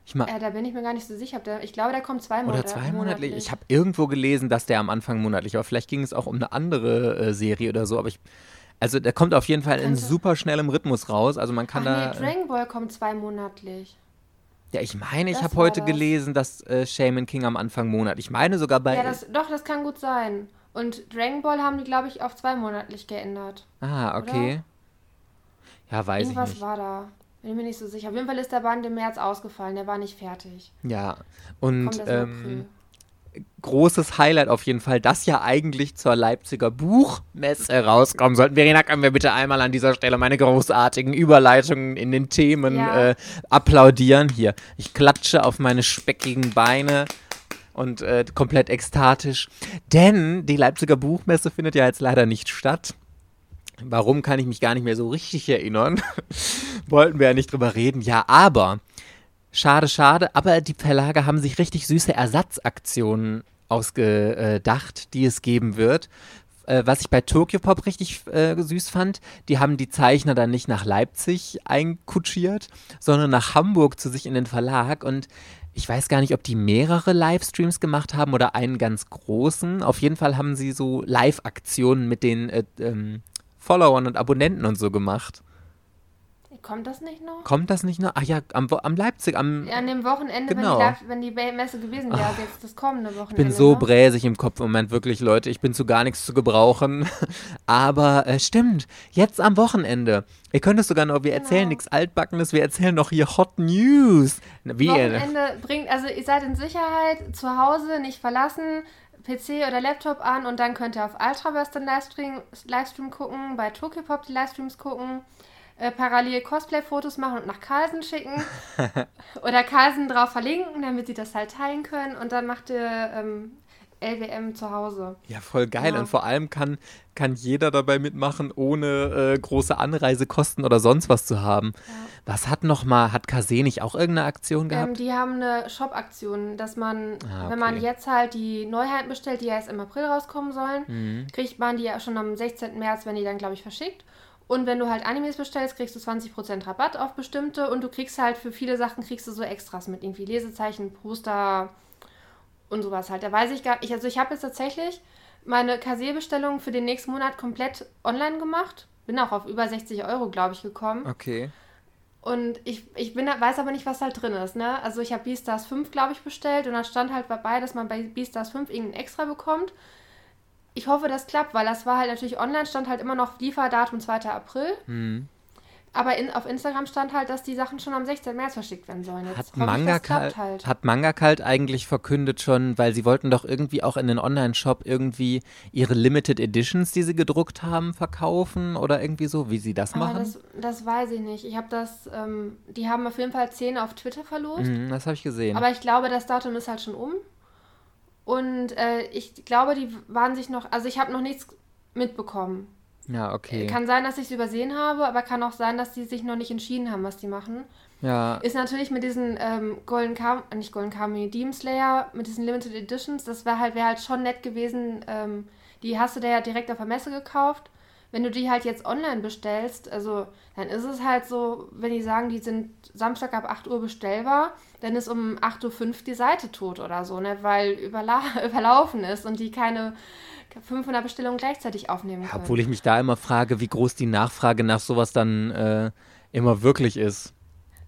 Ich ma Äh, da bin ich mir gar nicht so sicher. Der, ich glaube, der kommt zwei oder Monate. zwei monatlich. Ich habe irgendwo gelesen, dass der am Anfang monatlich, aber vielleicht ging es auch um eine andere äh, Serie oder so. Aber ich, also der kommt auf jeden Fall in super schnellem Rhythmus raus. Also man Ach kann nee, da. Dragon Ball kommt zwei monatlich. ja, ich meine, ich habe heute das. gelesen, dass äh, Shaman King am Anfang Monat. Ich meine sogar bei. Ja, das, doch, das kann gut sein. Und Dragon Ball haben die, glaube ich, auf zweimonatlich geändert. ah, okay. Ja, weiß ich Irgendwas nicht. war da. Bin ich mir nicht so sicher. Auf jeden Fall ist der Band im März ausgefallen. Der war nicht fertig. Ja. Und ähm. Großes Highlight auf jeden Fall, das ja eigentlich zur Leipziger Buchmesse rauskommen sollten. Verena, können wir bitte einmal an dieser Stelle meine großartigen Überleitungen in den Themen Ja. äh, applaudieren? Hier, ich klatsche auf meine speckigen Beine und äh, komplett ekstatisch. Denn die Leipziger Buchmesse findet ja jetzt leider nicht statt. Warum kann ich mich gar nicht mehr so richtig erinnern? (laughs) Wollten wir ja nicht drüber reden. Ja, aber Schade, schade, aber die Verlage haben sich richtig süße Ersatzaktionen ausgedacht, die es geben wird. Äh, was ich bei Tokyopop richtig äh, süß fand, die haben die Zeichner dann nicht nach Leipzig einkutschiert, sondern nach Hamburg zu sich in den Verlag und ich weiß gar nicht, ob die mehrere Livestreams gemacht haben oder einen ganz großen. Auf jeden Fall haben sie so Live-Aktionen mit den äh, ähm, Followern und Abonnenten und so gemacht. Kommt das nicht noch? Kommt das nicht noch? Ach ja, am, am Leipzig, am, Ja, an dem Wochenende, Genau. wenn, die Live, wenn die Messe gewesen wäre, jetzt das kommende Wochenende. Ich bin so ne? bräsig im Kopf im Moment, wirklich, Leute. Ich bin zu gar nichts zu gebrauchen. (laughs) Aber äh, stimmt, jetzt am Wochenende. Ihr könnt es sogar noch, wir erzählen Genau. nichts Altbackenes, wir erzählen noch hier Hot News. Wie ihr, Wochenende bringt, also ihr seid in Sicherheit, zu Hause, nicht verlassen, PC oder Laptop an und dann könnt ihr auf Ultraverse den Livestream, Livestream gucken, bei Tokyopop die Livestreams gucken, äh, parallel Cosplay-Fotos machen und nach Carlsen schicken (laughs) oder Carlsen drauf verlinken, damit sie das halt teilen können und dann macht ihr ähm, LWM zu Hause. ja, voll geil. Ja. Und vor allem kann, kann jeder dabei mitmachen, ohne äh, große Anreisekosten oder sonst was zu haben. Was hat noch mal, hat Kase nicht auch irgendeine Aktion Ähm, gehabt? die haben eine Shop-Aktion, dass man, Ah, wenn man okay. jetzt halt die Neuheiten bestellt, die ja erst im April rauskommen sollen, Mhm. kriegt man die ja schon am 16. März, wenn die dann, glaube ich, verschickt. Und wenn du halt Animes bestellst, kriegst du 20% Rabatt auf bestimmte und du kriegst halt für viele Sachen kriegst du so Extras mit irgendwie Lesezeichen, Poster und sowas halt. Da weiß ich gar nicht. Also ich habe jetzt tatsächlich meine Kase-Bestellung für den nächsten Monat komplett online gemacht. Bin auch auf über 60 Euro, glaube ich, gekommen. Okay. Und ich, ich bin, weiß aber nicht, was halt drin ist, ne? Also ich habe Beastars 5, glaube ich, bestellt und da stand halt dabei, dass man bei Beastars 5 irgendein Extra bekommt. Ich hoffe, das klappt, weil das war halt natürlich online, stand halt immer noch Lieferdatum 2. April. Mhm. Aber in, auf Instagram stand halt, dass die Sachen schon am 16. März verschickt werden sollen. Jetzt Hat hoffe ich, halt. hat Manga Kalt eigentlich verkündet schon, weil sie wollten doch irgendwie auch in den Online-Shop irgendwie ihre Limited Editions, die sie gedruckt haben, verkaufen oder irgendwie so, wie sie das machen? das, das weiß ich nicht. Ich habe das, ähm, die haben auf jeden Fall 10 auf Twitter verlost. Mhm, das habe ich gesehen. Aber ich glaube, das Datum ist halt schon um. Und äh, ich glaube, die waren sich noch, also ich habe noch nichts mitbekommen. ja, okay. Kann sein, dass ich es übersehen habe, aber kann auch sein, dass die sich noch nicht entschieden haben, was die machen. ja, Ist natürlich mit diesen ähm, Golden Cam, äh, nicht Golden Kamuy, Demon Slayer, mit diesen Limited Editions, das wäre halt, wär halt schon nett gewesen. Ähm, die hast du dir ja direkt auf der Messe gekauft. wenn du die halt jetzt online bestellst, also dann ist es halt so, wenn die sagen, die sind Samstag ab 8 Uhr bestellbar, dann ist um 8.05 Uhr die Seite tot oder so, ne? weil überla (laughs) überlaufen ist und die keine 500 Bestellungen gleichzeitig aufnehmen können. Obwohl ich mich da immer frage, wie groß die Nachfrage nach sowas dann äh, immer wirklich ist.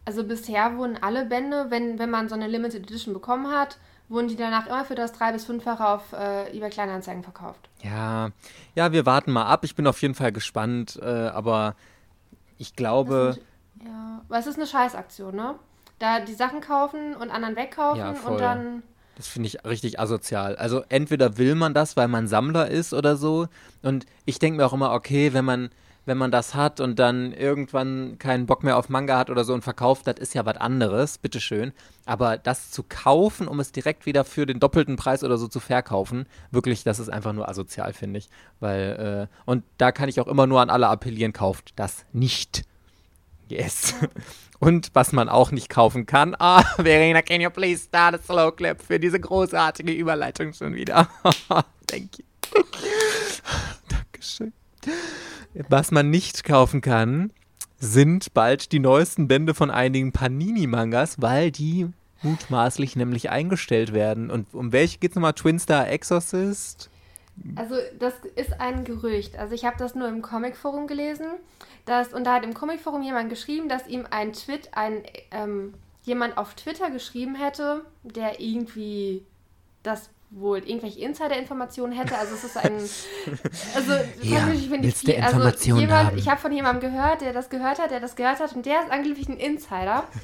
Also bisher wurden alle Bände, wenn, wenn man so eine Limited Edition bekommen hat, wurden die danach immer für das drei- bis fünffache auf äh, eBay Kleinanzeigen verkauft. Ja, ja, wir warten mal ab. Ich bin auf jeden Fall gespannt, äh, aber ich glaube. Sind, ja, aber es ist eine Scheißaktion, ne? Da die Sachen kaufen und anderen wegkaufen ja, und dann. Das finde ich richtig asozial. Also entweder will man das, weil man Sammler ist oder so. Und ich denke mir auch immer, okay, wenn man wenn man das hat und dann irgendwann keinen Bock mehr auf Manga hat oder so und verkauft, das ist ja was anderes, bitteschön. Aber das zu kaufen, um es direkt wieder für den doppelten Preis oder so zu verkaufen, wirklich, das ist einfach nur asozial, finde ich. Weil, äh, und da kann ich auch immer nur an alle appellieren, kauft das nicht. Yes. (laughs) Und was man auch nicht kaufen kann. (laughs) Ah, Verena, can you please start a slow clip für diese großartige Überleitung schon wieder? (laughs) Thank you. Dankeschön. Was man nicht kaufen kann, sind bald die neuesten Bände von einigen Panini-Mangas, weil die mutmaßlich nämlich eingestellt werden. Und um welche geht es nochmal? Twin Star Exorcist? Also das ist ein Gerücht. Also ich habe das nur im Comicforum gelesen. Dass, und da hat im Comicforum jemand geschrieben, dass ihm ein Tweet, ein ähm, jemand auf Twitter geschrieben hätte, der irgendwie das wohl irgendwelche Insider-Informationen hätte. Also es ist ein. (laughs) Also, ja, ich, finde ich, viel, also jemand, ich habe von jemandem gehört, der das gehört hat, der das gehört hat und der ist angeblich ein Insider. (laughs)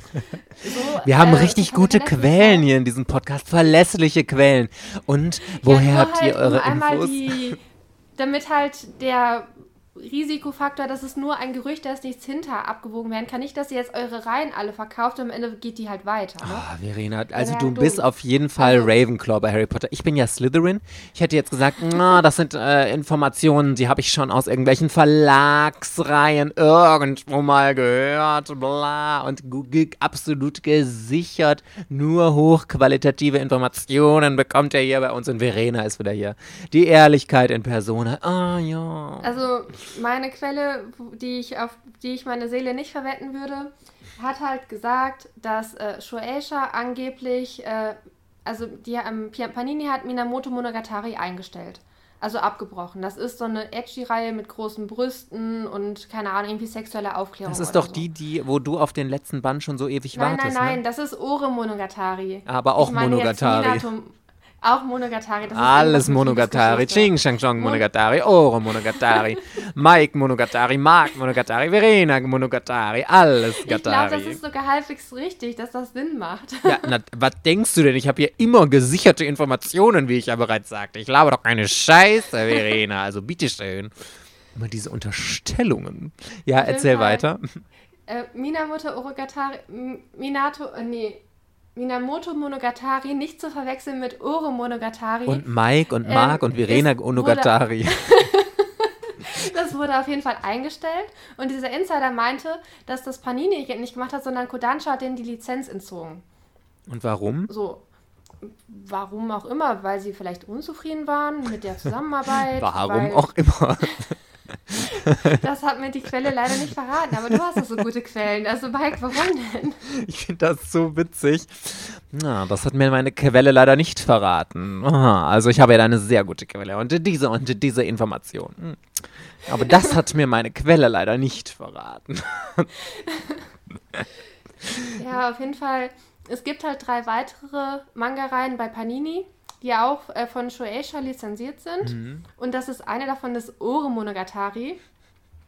So, Wir haben äh, richtig gute Quellen hier in diesem Podcast, verlässliche Quellen. Und woher ja, habt ihr halt eure Infos? Die, damit halt der Risikofaktor, dass es nur ein Gerücht, da ist nichts hinter abgewogen werden kann. Nicht, dass ihr jetzt eure Reihen alle verkauft und am Ende geht die halt weiter. Ne? Oh, Verena, also du bist auf jeden Fall also, Ravenclaw bei Harry Potter. Ich bin ja Slytherin. Ich hätte jetzt gesagt, (laughs) na, das sind äh, Informationen, die habe ich schon aus irgendwelchen Verlagsreihen irgendwo mal gehört, bla, und absolut gesichert. Nur hochqualitative Informationen bekommt er hier bei uns und Verena ist wieder hier. Die Ehrlichkeit in Persona. Ah, oh, ja. Also meine Quelle, die ich auf die ich meine Seele nicht verwetten würde, hat halt gesagt, dass äh, Shueisha angeblich, äh, also die ähm, Panini hat Minamoto Monogatari eingestellt. Also abgebrochen. Das ist so eine Edgy-Reihe mit großen Brüsten und keine Ahnung, irgendwie sexuelle Aufklärung. Das ist doch so. die, die, wo du auf den letzten Band schon so ewig nein, wartest. Nein, nein, ne? das ist Ore Monogatari. Aber auch Monogatari. Minato, auch Monogatari. Alles Monogatari. Ching, Shang, Chong Monogatari. Oro Monogatari. Mike Monogatari. Mark Monogatari. Verena Monogatari. Alles Gatari. Ich glaube, das ist sogar halbwegs richtig, dass das Sinn macht. Ja, (laughs) na, was denkst du denn? Ich habe hier immer gesicherte Informationen, wie ich ja bereits sagte. Ich glaube doch keine Scheiße, Verena. (laughs) Also bitteschön. Immer diese Unterstellungen. Ja, erzähl Fall. weiter. Äh, Minamoto Orogatari. Minato. Äh, nee. Minamoto Monogatari nicht zu verwechseln mit Oro Monogatari. Und Mike und Mark ähm, und Verena Monogatari. (laughs) das wurde auf jeden Fall eingestellt. Und dieser Insider meinte, dass das Panini nicht gemacht hat, sondern Kodansha hat denen die Lizenz entzogen. Und warum? So. Warum auch immer, weil sie vielleicht unzufrieden waren mit der Zusammenarbeit. (laughs) warum auch immer. (laughs) Das hat mir die Quelle leider nicht verraten, aber du hast doch so gute Quellen. Also Mike, warum denn? Ich finde das so witzig. Na, das hat mir meine Quelle leider nicht verraten. Also ich habe ja eine sehr gute Quelle und diese und diese Information. Hm. Aber das hat mir meine Quelle leider nicht verraten. (laughs) Ja, auf jeden Fall. Es gibt halt drei weitere Manga-Reihen bei Panini die auch äh, von Shueisha lizenziert sind. Mhm. Und das ist eine davon, das Ore Monogatari.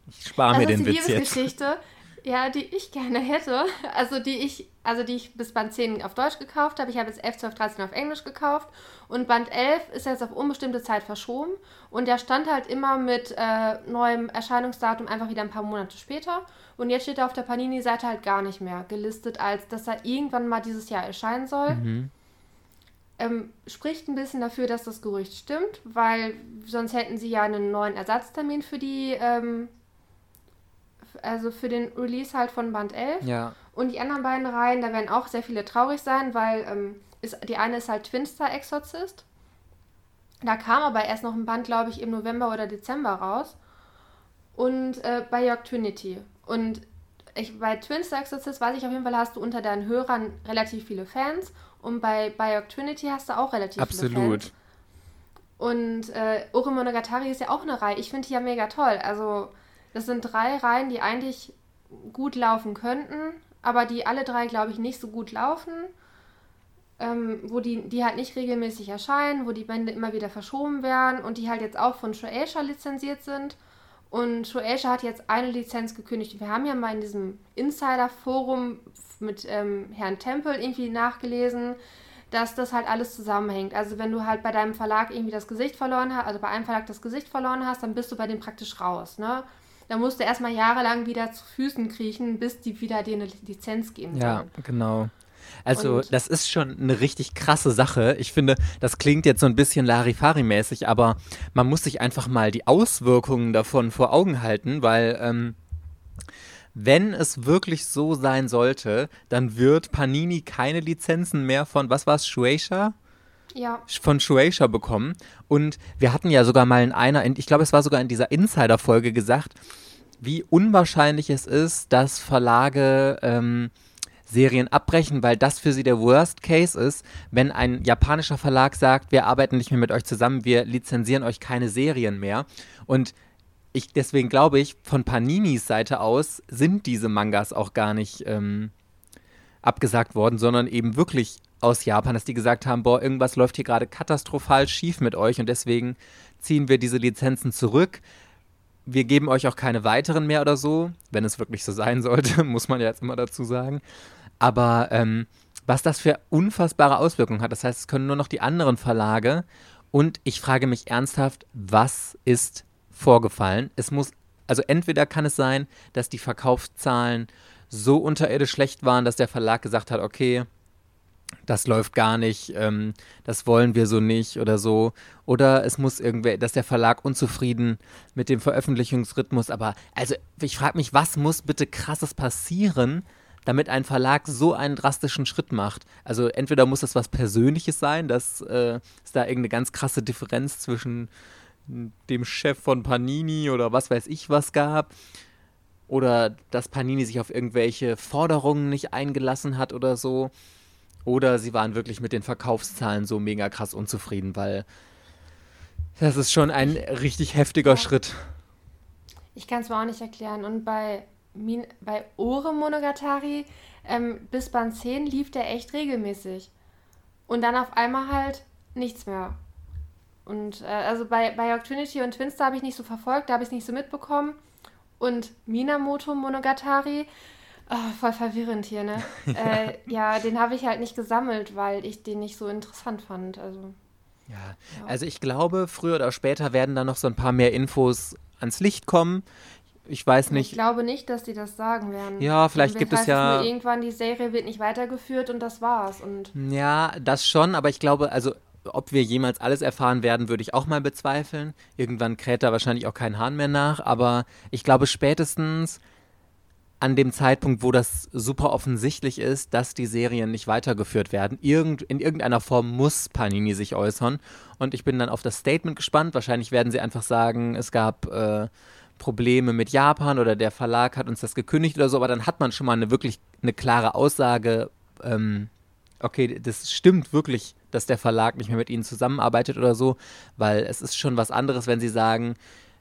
Ich spare mir den Witz jetzt. Liebesgeschichte, ja, die ich gerne hätte. Also die ich, also die ich bis Band 10 auf Deutsch gekauft habe. Ich habe jetzt 11, 12, 13 auf Englisch gekauft. Und Band 11 ist jetzt auf unbestimmte Zeit verschoben. Und der stand halt immer mit äh, neuem Erscheinungsdatum einfach wieder ein paar Monate später. Und jetzt steht er auf der Panini-Seite halt gar nicht mehr gelistet, als dass er irgendwann mal dieses Jahr erscheinen soll. Mhm ähm, spricht ein bisschen dafür, dass das Gerücht stimmt, weil sonst hätten sie ja einen neuen Ersatztermin für die, ähm, also für den Release halt von Band 11. Ja. Und die anderen beiden Reihen, da werden auch sehr viele traurig sein, weil ähm, ist, die eine ist halt Twin Star Exorcist. Da kam aber erst noch ein Band, glaube ich, im November oder Dezember raus. und äh, bei York Trinity. Und ich, bei Twins Exorcist weiß ich auf jeden Fall, hast du unter deinen Hörern relativ viele Fans und bei Biok Trinity hast du auch relativ Absolut. viele Fans. Absolut. Und äh, Ore Monogatari ist ja auch eine Reihe. Ich finde die ja mega toll. Also, das sind drei Reihen, die eigentlich gut laufen könnten, aber die alle drei, glaube ich, nicht so gut laufen. Ähm, wo die, die halt nicht regelmäßig erscheinen, wo die Bände immer wieder verschoben werden und die halt jetzt auch von Shueisha lizenziert sind. Und Shueisha hat jetzt eine Lizenz gekündigt. Wir haben ja mal in diesem Insider-Forum mit ähm, Herrn Tempel irgendwie nachgelesen, dass das halt alles zusammenhängt. Also wenn du halt bei deinem Verlag irgendwie das Gesicht verloren hast, also bei einem Verlag das Gesicht verloren hast, dann bist du bei dem praktisch raus, ne? Da musst du erstmal jahrelang wieder zu Füßen kriechen, bis die wieder dir eine Lizenz geben. Ja, sollen. genau. Also, und das ist schon eine richtig krasse Sache. Ich finde, das klingt jetzt so ein bisschen Larifari-mäßig, aber man muss sich einfach mal die Auswirkungen davon vor Augen halten, weil ähm, wenn es wirklich so sein sollte, dann wird Panini keine Lizenzen mehr von, was war es, Shueisha? Ja. Von Shueisha bekommen. Und wir hatten ja sogar mal in einer, ich glaube, es war sogar in dieser Insider-Folge gesagt, wie unwahrscheinlich es ist, dass Verlage ähm, Serien abbrechen, weil das für sie der Worst Case ist, wenn ein japanischer Verlag sagt, wir arbeiten nicht mehr mit euch zusammen, wir lizenzieren euch keine Serien mehr. Und ich, deswegen glaube ich, von Paninis Seite aus sind diese Mangas auch gar nicht ähm, abgesagt worden, sondern eben wirklich aus Japan, dass die gesagt haben, boah, irgendwas läuft hier gerade katastrophal schief mit euch und deswegen ziehen wir diese Lizenzen zurück. Wir geben euch auch keine weiteren mehr oder so, wenn es wirklich so sein sollte, (laughs) muss man ja jetzt immer dazu sagen. Aber ähm, was das für unfassbare Auswirkungen hat. Das heißt, es können nur noch die anderen Verlage. Und ich frage mich ernsthaft, was ist vorgefallen? Es muss, also entweder kann es sein, dass die Verkaufszahlen so unterirdisch schlecht waren, dass der Verlag gesagt hat, okay, das läuft gar nicht, ähm, das wollen wir so nicht oder so. Oder es muss irgendwer, dass der Verlag unzufrieden mit dem Veröffentlichungsrhythmus, aber also ich frage mich, was muss bitte krasses passieren, damit ein Verlag so einen drastischen Schritt macht. Also entweder muss das was Persönliches sein, dass äh, es da irgendeine ganz krasse Differenz zwischen dem Chef von Panini oder was weiß ich was gab. Oder dass Panini sich auf irgendwelche Forderungen nicht eingelassen hat oder so. Oder sie waren wirklich mit den Verkaufszahlen so mega krass unzufrieden, weil das ist schon ein richtig heftiger ja. Schritt. Ich kann es mir auch nicht erklären. Und bei Min bei Ore Monogatari ähm, bis Band 10 lief der echt regelmäßig. Und dann auf einmal halt nichts mehr. Und äh, also bei, bei York Trinity und Twinstar habe ich nicht so verfolgt, da habe ich es nicht so mitbekommen. Und Minamoto Monogatari, oh, voll verwirrend hier, ne? (laughs) äh, ja, den habe ich halt nicht gesammelt, weil ich den nicht so interessant fand. Also. Ja. ja, also ich glaube, früher oder später werden da noch so ein paar mehr Infos ans Licht kommen ich weiß nicht. Ich glaube nicht, dass die das sagen werden. Ja, vielleicht gibt es ja. Es irgendwann die Serie wird nicht weitergeführt und das war's. Und ja, das schon, aber ich glaube, also ob wir jemals alles erfahren werden, würde ich auch mal bezweifeln. Irgendwann kräht da wahrscheinlich auch kein Hahn mehr nach, aber ich glaube spätestens an dem Zeitpunkt, wo das super offensichtlich ist, dass die Serien nicht weitergeführt werden. Irgend, in irgendeiner Form muss Panini sich äußern. Und ich bin dann auf das Statement gespannt. Wahrscheinlich werden sie einfach sagen, es gab äh, Probleme mit Japan oder der Verlag hat uns das gekündigt oder so, aber dann hat man schon mal eine wirklich eine klare Aussage, ähm, okay, das stimmt wirklich, dass der Verlag nicht mehr mit ihnen zusammenarbeitet oder so, weil es ist schon was anderes, wenn sie sagen,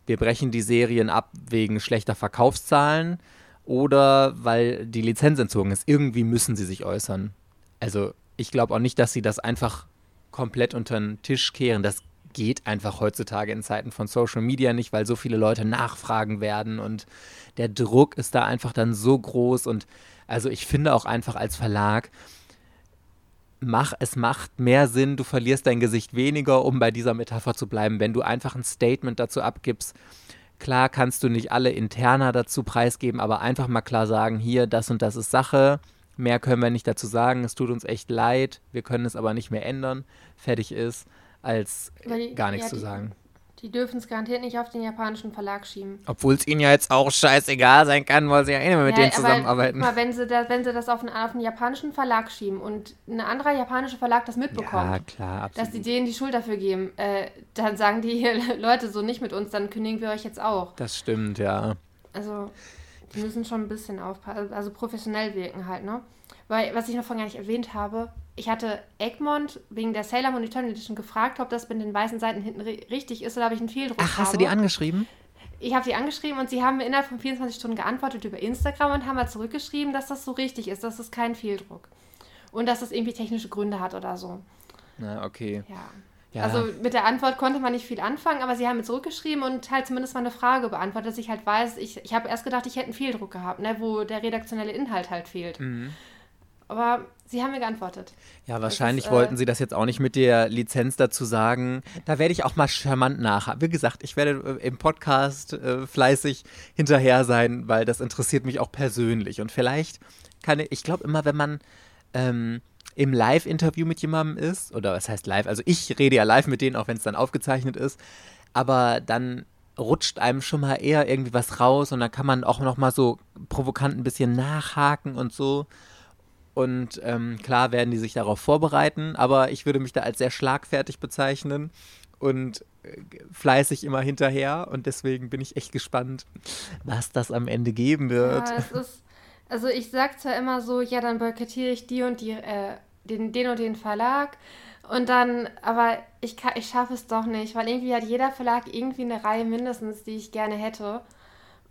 wir brechen die Serien ab wegen schlechter Verkaufszahlen oder weil die Lizenz entzogen ist. Irgendwie müssen sie sich äußern. Also ich glaube auch nicht, dass sie das einfach komplett unter den Tisch kehren. Das geht einfach heutzutage in Zeiten von Social Media nicht, weil so viele Leute nachfragen werden und der Druck ist da einfach dann so groß und also ich finde auch einfach als Verlag, mach, es macht mehr Sinn, du verlierst dein Gesicht weniger, um bei dieser Metapher zu bleiben, wenn du einfach ein Statement dazu abgibst. Klar kannst du nicht alle interner dazu preisgeben, aber einfach mal klar sagen, hier, das und das ist Sache, mehr können wir nicht dazu sagen, es tut uns echt leid, wir können es aber nicht mehr ändern, fertig ist als die, gar nichts ja, zu sagen. Die dürfen es garantiert nicht auf den japanischen Verlag schieben. Obwohl es ihnen ja jetzt auch scheißegal sein kann, weil sie ja eh nicht mehr mit Ja, denen zusammenarbeiten. Aber mal, wenn sie, da, wenn sie das auf einen, auf einen japanischen Verlag schieben und ein anderer japanischer Verlag das mitbekommt, ja, klar, dass die denen die Schuld dafür geben, äh, dann sagen die (laughs) Leute so nicht mit uns, dann kündigen wir euch jetzt auch. das stimmt, ja. Also, die müssen schon ein bisschen aufpassen, also professionell wirken halt, ne? Weil, was ich noch vorhin gar nicht erwähnt habe, ich hatte Egmont wegen der Sailor Moon Eternal Edition gefragt, ob das mit den weißen Seiten hinten ri richtig ist oder ob ich einen Fehldruck Ach, hast du habe. die angeschrieben? Ich habe sie angeschrieben und sie haben mir innerhalb von 24 Stunden geantwortet über Instagram und haben mal zurückgeschrieben, dass das so richtig ist, dass es kein Fehldruck. Und dass das irgendwie technische Gründe hat oder so. Na, okay. Ja. Ja. Also mit der Antwort konnte man nicht viel anfangen, aber sie haben mir zurückgeschrieben und halt zumindest mal eine Frage beantwortet, dass ich halt weiß, ich, ich habe erst gedacht, ich hätte einen Fehldruck gehabt, ne, wo der redaktionelle Inhalt halt fehlt. Mhm. Aber sie haben mir geantwortet. Ja, wahrscheinlich ist, äh, wollten sie das jetzt auch nicht mit der Lizenz dazu sagen. Da werde ich auch mal charmant nach. Wie gesagt, ich werde äh, im Podcast äh, fleißig hinterher sein, weil das interessiert mich auch persönlich. Und vielleicht kann ich, ich glaube immer, wenn man ähm, im Live-Interview mit jemandem ist, oder was heißt live, also ich rede ja live mit denen, auch wenn es dann aufgezeichnet ist, aber dann rutscht einem schon mal eher irgendwie was raus und dann kann man auch noch mal so provokant ein bisschen nachhaken und so. Und ähm, klar werden die sich darauf vorbereiten, aber ich würde mich da als sehr schlagfertig bezeichnen und äh, fleißig immer hinterher. Und deswegen bin ich echt gespannt, was das am Ende geben wird. Ja, es (laughs) ist, also ich sag zwar immer so, ja, dann boykottiere ich die und die, äh, den, den und den Verlag. Und dann, aber ich, kann, ich schaffe es doch nicht, weil irgendwie hat jeder Verlag irgendwie eine Reihe mindestens, die ich gerne hätte.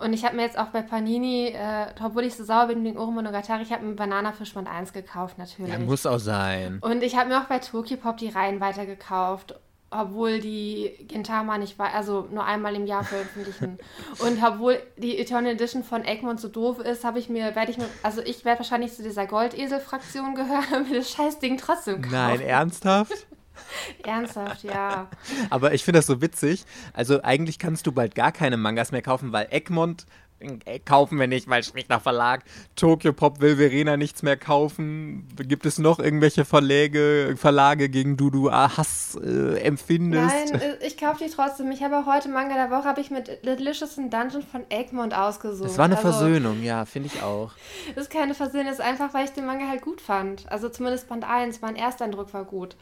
Und ich habe mir jetzt auch bei Panini, äh, obwohl ich so sauer bin wegen Oro Monogatari, ich habe mir Banana Fish Band 1 gekauft, natürlich. Ja, muss auch sein. Und ich habe mir auch bei Tokyopop die Reihen weitergekauft, obwohl die Gintama nicht war, also nur einmal im Jahr veröffentlichen. (laughs) Und obwohl die Eternal Edition von Egmont so doof ist, habe ich mir, werde ich mir, also ich werde wahrscheinlich zu dieser Goldesel-Fraktion gehören (laughs) und mir das Scheißding trotzdem kaufen. Nein, ernsthaft? (laughs) Ernsthaft, ja. Aber ich finde das so witzig. Also eigentlich kannst du bald gar keine Mangas mehr kaufen, weil Egmont äh, kaufen wir nicht, weil schmeckt nach Verlag. Tokyo Pop will Verena nichts mehr kaufen. Gibt es noch irgendwelche Verläge, Verlage, gegen die du ah, Hass äh, empfindest? Nein, äh, ich kaufe die trotzdem. Ich habe auch heute Manga der Woche, habe ich mit Delicious in Dungeon von Egmont ausgesucht. Das war eine Also, Versöhnung, ja, finde ich auch. Das ist keine Versöhnung, das ist einfach, weil ich den Manga halt gut fand. Also zumindest Band 1, mein Ersteindruck war gut.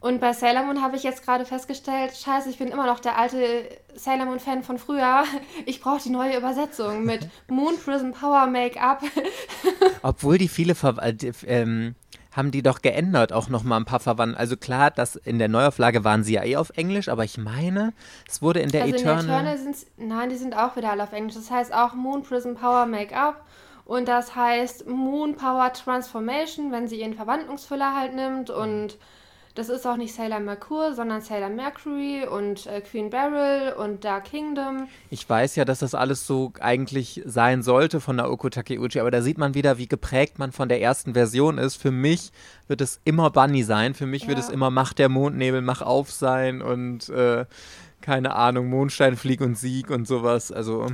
Und bei Sailor Moon habe ich jetzt gerade festgestellt, scheiße, ich bin immer noch der alte Sailor Moon-Fan von früher. (laughs) Ich brauche die neue Übersetzung mit (laughs) Moon Prism Power Make-up. (laughs) Obwohl die viele Ver äh, ähm, haben die doch geändert, auch noch mal ein paar verwandt. Also klar, dass in der Neuauflage waren sie ja eh auf Englisch, aber ich meine, es wurde in der also in Eternal. der Eternal sind nein, die sind auch wieder alle auf Englisch. Das heißt auch Moon Prism Power Make-up. Und das heißt Moon Power Transformation, wenn sie ihren Verwandlungsfüller halt nimmt. Und das ist auch nicht Sailor Mercure, sondern Sailor Mercury und äh, Queen Beryl und Dark Kingdom. Ich weiß ja, dass das alles so eigentlich sein sollte von Naoko Takeuchi, aber da sieht man wieder, wie geprägt man von der ersten Version ist. Für mich wird es immer Bunny sein, für mich wird Ja. es immer Mach der Mondnebel, Mach auf sein und äh, keine Ahnung, Mondstein, Flieg und Sieg und sowas. Also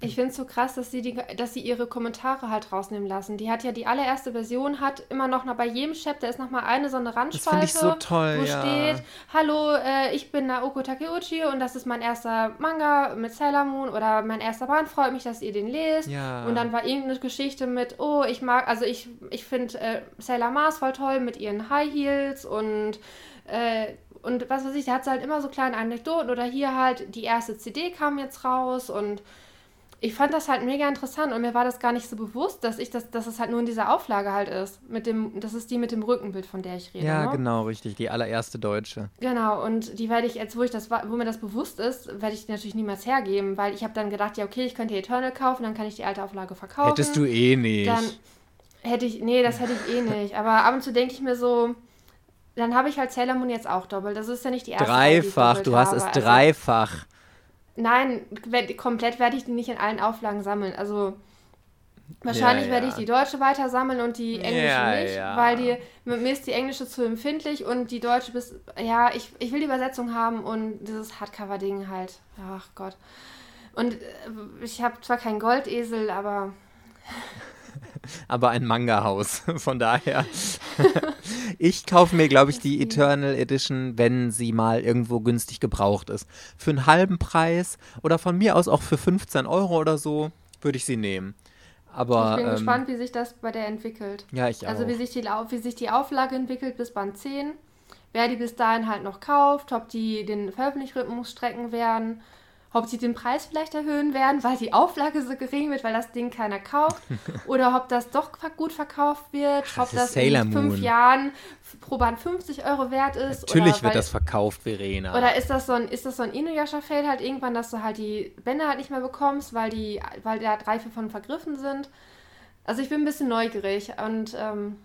Ich finde es so krass, dass sie, die, dass sie ihre Kommentare halt rausnehmen lassen. Die hat ja die allererste Version, hat immer noch bei jedem Chapter ist noch mal eine so eine Randspalte, finde ich so toll, wo ja. steht, hallo, äh, ich bin Naoko Takeuchi und das ist mein erster Manga mit Sailor Moon oder mein erster Band, freut mich, dass ihr den lest. Ja. Und dann war irgendeine Geschichte mit, oh, ich mag, also ich, ich finde äh, Sailor Mars voll toll mit ihren High Heels und äh, und was weiß ich, da hat sie halt immer so kleine Anekdoten oder hier halt, die erste CD kam jetzt raus und ich fand das halt mega interessant und mir war das gar nicht so bewusst, dass ich das, dass es halt nur in dieser Auflage halt ist. Mit dem, das ist die mit dem Rückenbild, von der ich rede. ja, ne? genau, richtig, die allererste Deutsche. Genau, und die werde ich, jetzt wo ich das wo mir das bewusst ist, werde ich die natürlich niemals hergeben, weil ich habe dann gedacht, ja, okay, ich könnte Eternal kaufen, dann kann ich die alte Auflage verkaufen. Hättest du eh nicht. Dann hätte ich, nee, das hätte ich eh nicht. Aber ab und zu denke ich mir so, dann habe ich halt Sailor Moon jetzt auch doppelt. Das ist ja nicht die erste dreifach, doppelt du hast es Also- dreifach. Nein, komplett werde ich die nicht in allen Auflagen sammeln. Also wahrscheinlich Ja, werde ja. ich die deutsche weiter sammeln und die englische Ja, nicht, weil die mir ist die englische zu empfindlich und die deutsche bis ja, ich, ich will die Übersetzung haben und dieses Hardcover Ding halt. Ach Gott. Und äh, ich habe zwar keinen Goldesel, aber (laughs) aber ein Manga-Haus. (laughs) Von daher. (laughs) Ich kaufe mir, glaube ich, die Eternal Edition, wenn sie mal irgendwo günstig gebraucht ist. Für einen halben Preis oder von mir aus auch für 15 Euro oder so würde ich sie nehmen. Aber, ich bin ähm, gespannt, wie sich das bei der entwickelt. Ja, ich Also auch. wie sich, die, wie sich die Auflage entwickelt bis Band 10. Wer die bis dahin halt noch kauft, ob die den Veröffentlichungsrhythmus strecken werden, ob sie den Preis vielleicht erhöhen werden, weil die Auflage so gering wird, weil das Ding keiner kauft. (laughs) oder ob das doch gut verkauft wird, ob ist das Sailor in fünf Moon. Jahren pro Band 50 Euro wert ist. Natürlich wird weil, das verkauft, Verena. Oder ist das so ein, ist das so ein Inuyasha-Fail halt irgendwann, dass du halt die Bänder halt nicht mehr bekommst, weil die, weil da drei, vier von vergriffen sind? Also ich bin ein bisschen neugierig und ähm,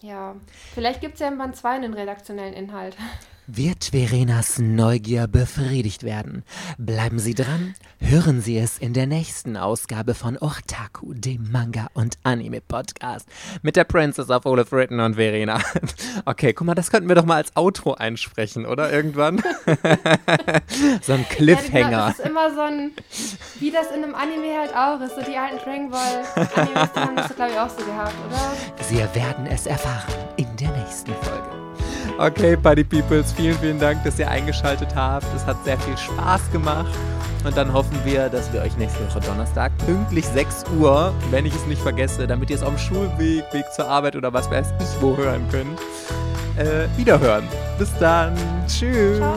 ja, vielleicht gibt es ja in Band 2 einen redaktionellen Inhalt. (laughs) Wird Verenas Neugier befriedigt werden? Bleiben Sie dran, hören Sie es in der nächsten Ausgabe von Otaku, dem Manga- und Anime-Podcast. Mit der Princess of Olaf Written und Verena. (laughs) Okay, guck mal, das könnten wir doch mal als Outro einsprechen, oder? Irgendwann? (laughs) so ein Ja, Cliffhanger. das ist immer so ein, wie das in einem Anime halt auch ist. So die alten Dragon Ball Animes, die haben das glaube ich auch so gehabt, oder? Wir werden es erfahren in der nächsten Folge. Okay, Buddy Peoples, vielen, vielen Dank, dass ihr eingeschaltet habt. Es hat sehr viel Spaß gemacht. Und dann hoffen wir, dass wir euch nächste Woche Donnerstag pünktlich 6 Uhr, wenn ich es nicht vergesse, damit ihr es auf dem Schulweg, Weg zur Arbeit oder was weiß ich wo hören könnt, äh, wiederhören. Bis dann. Tschüss. Ciao.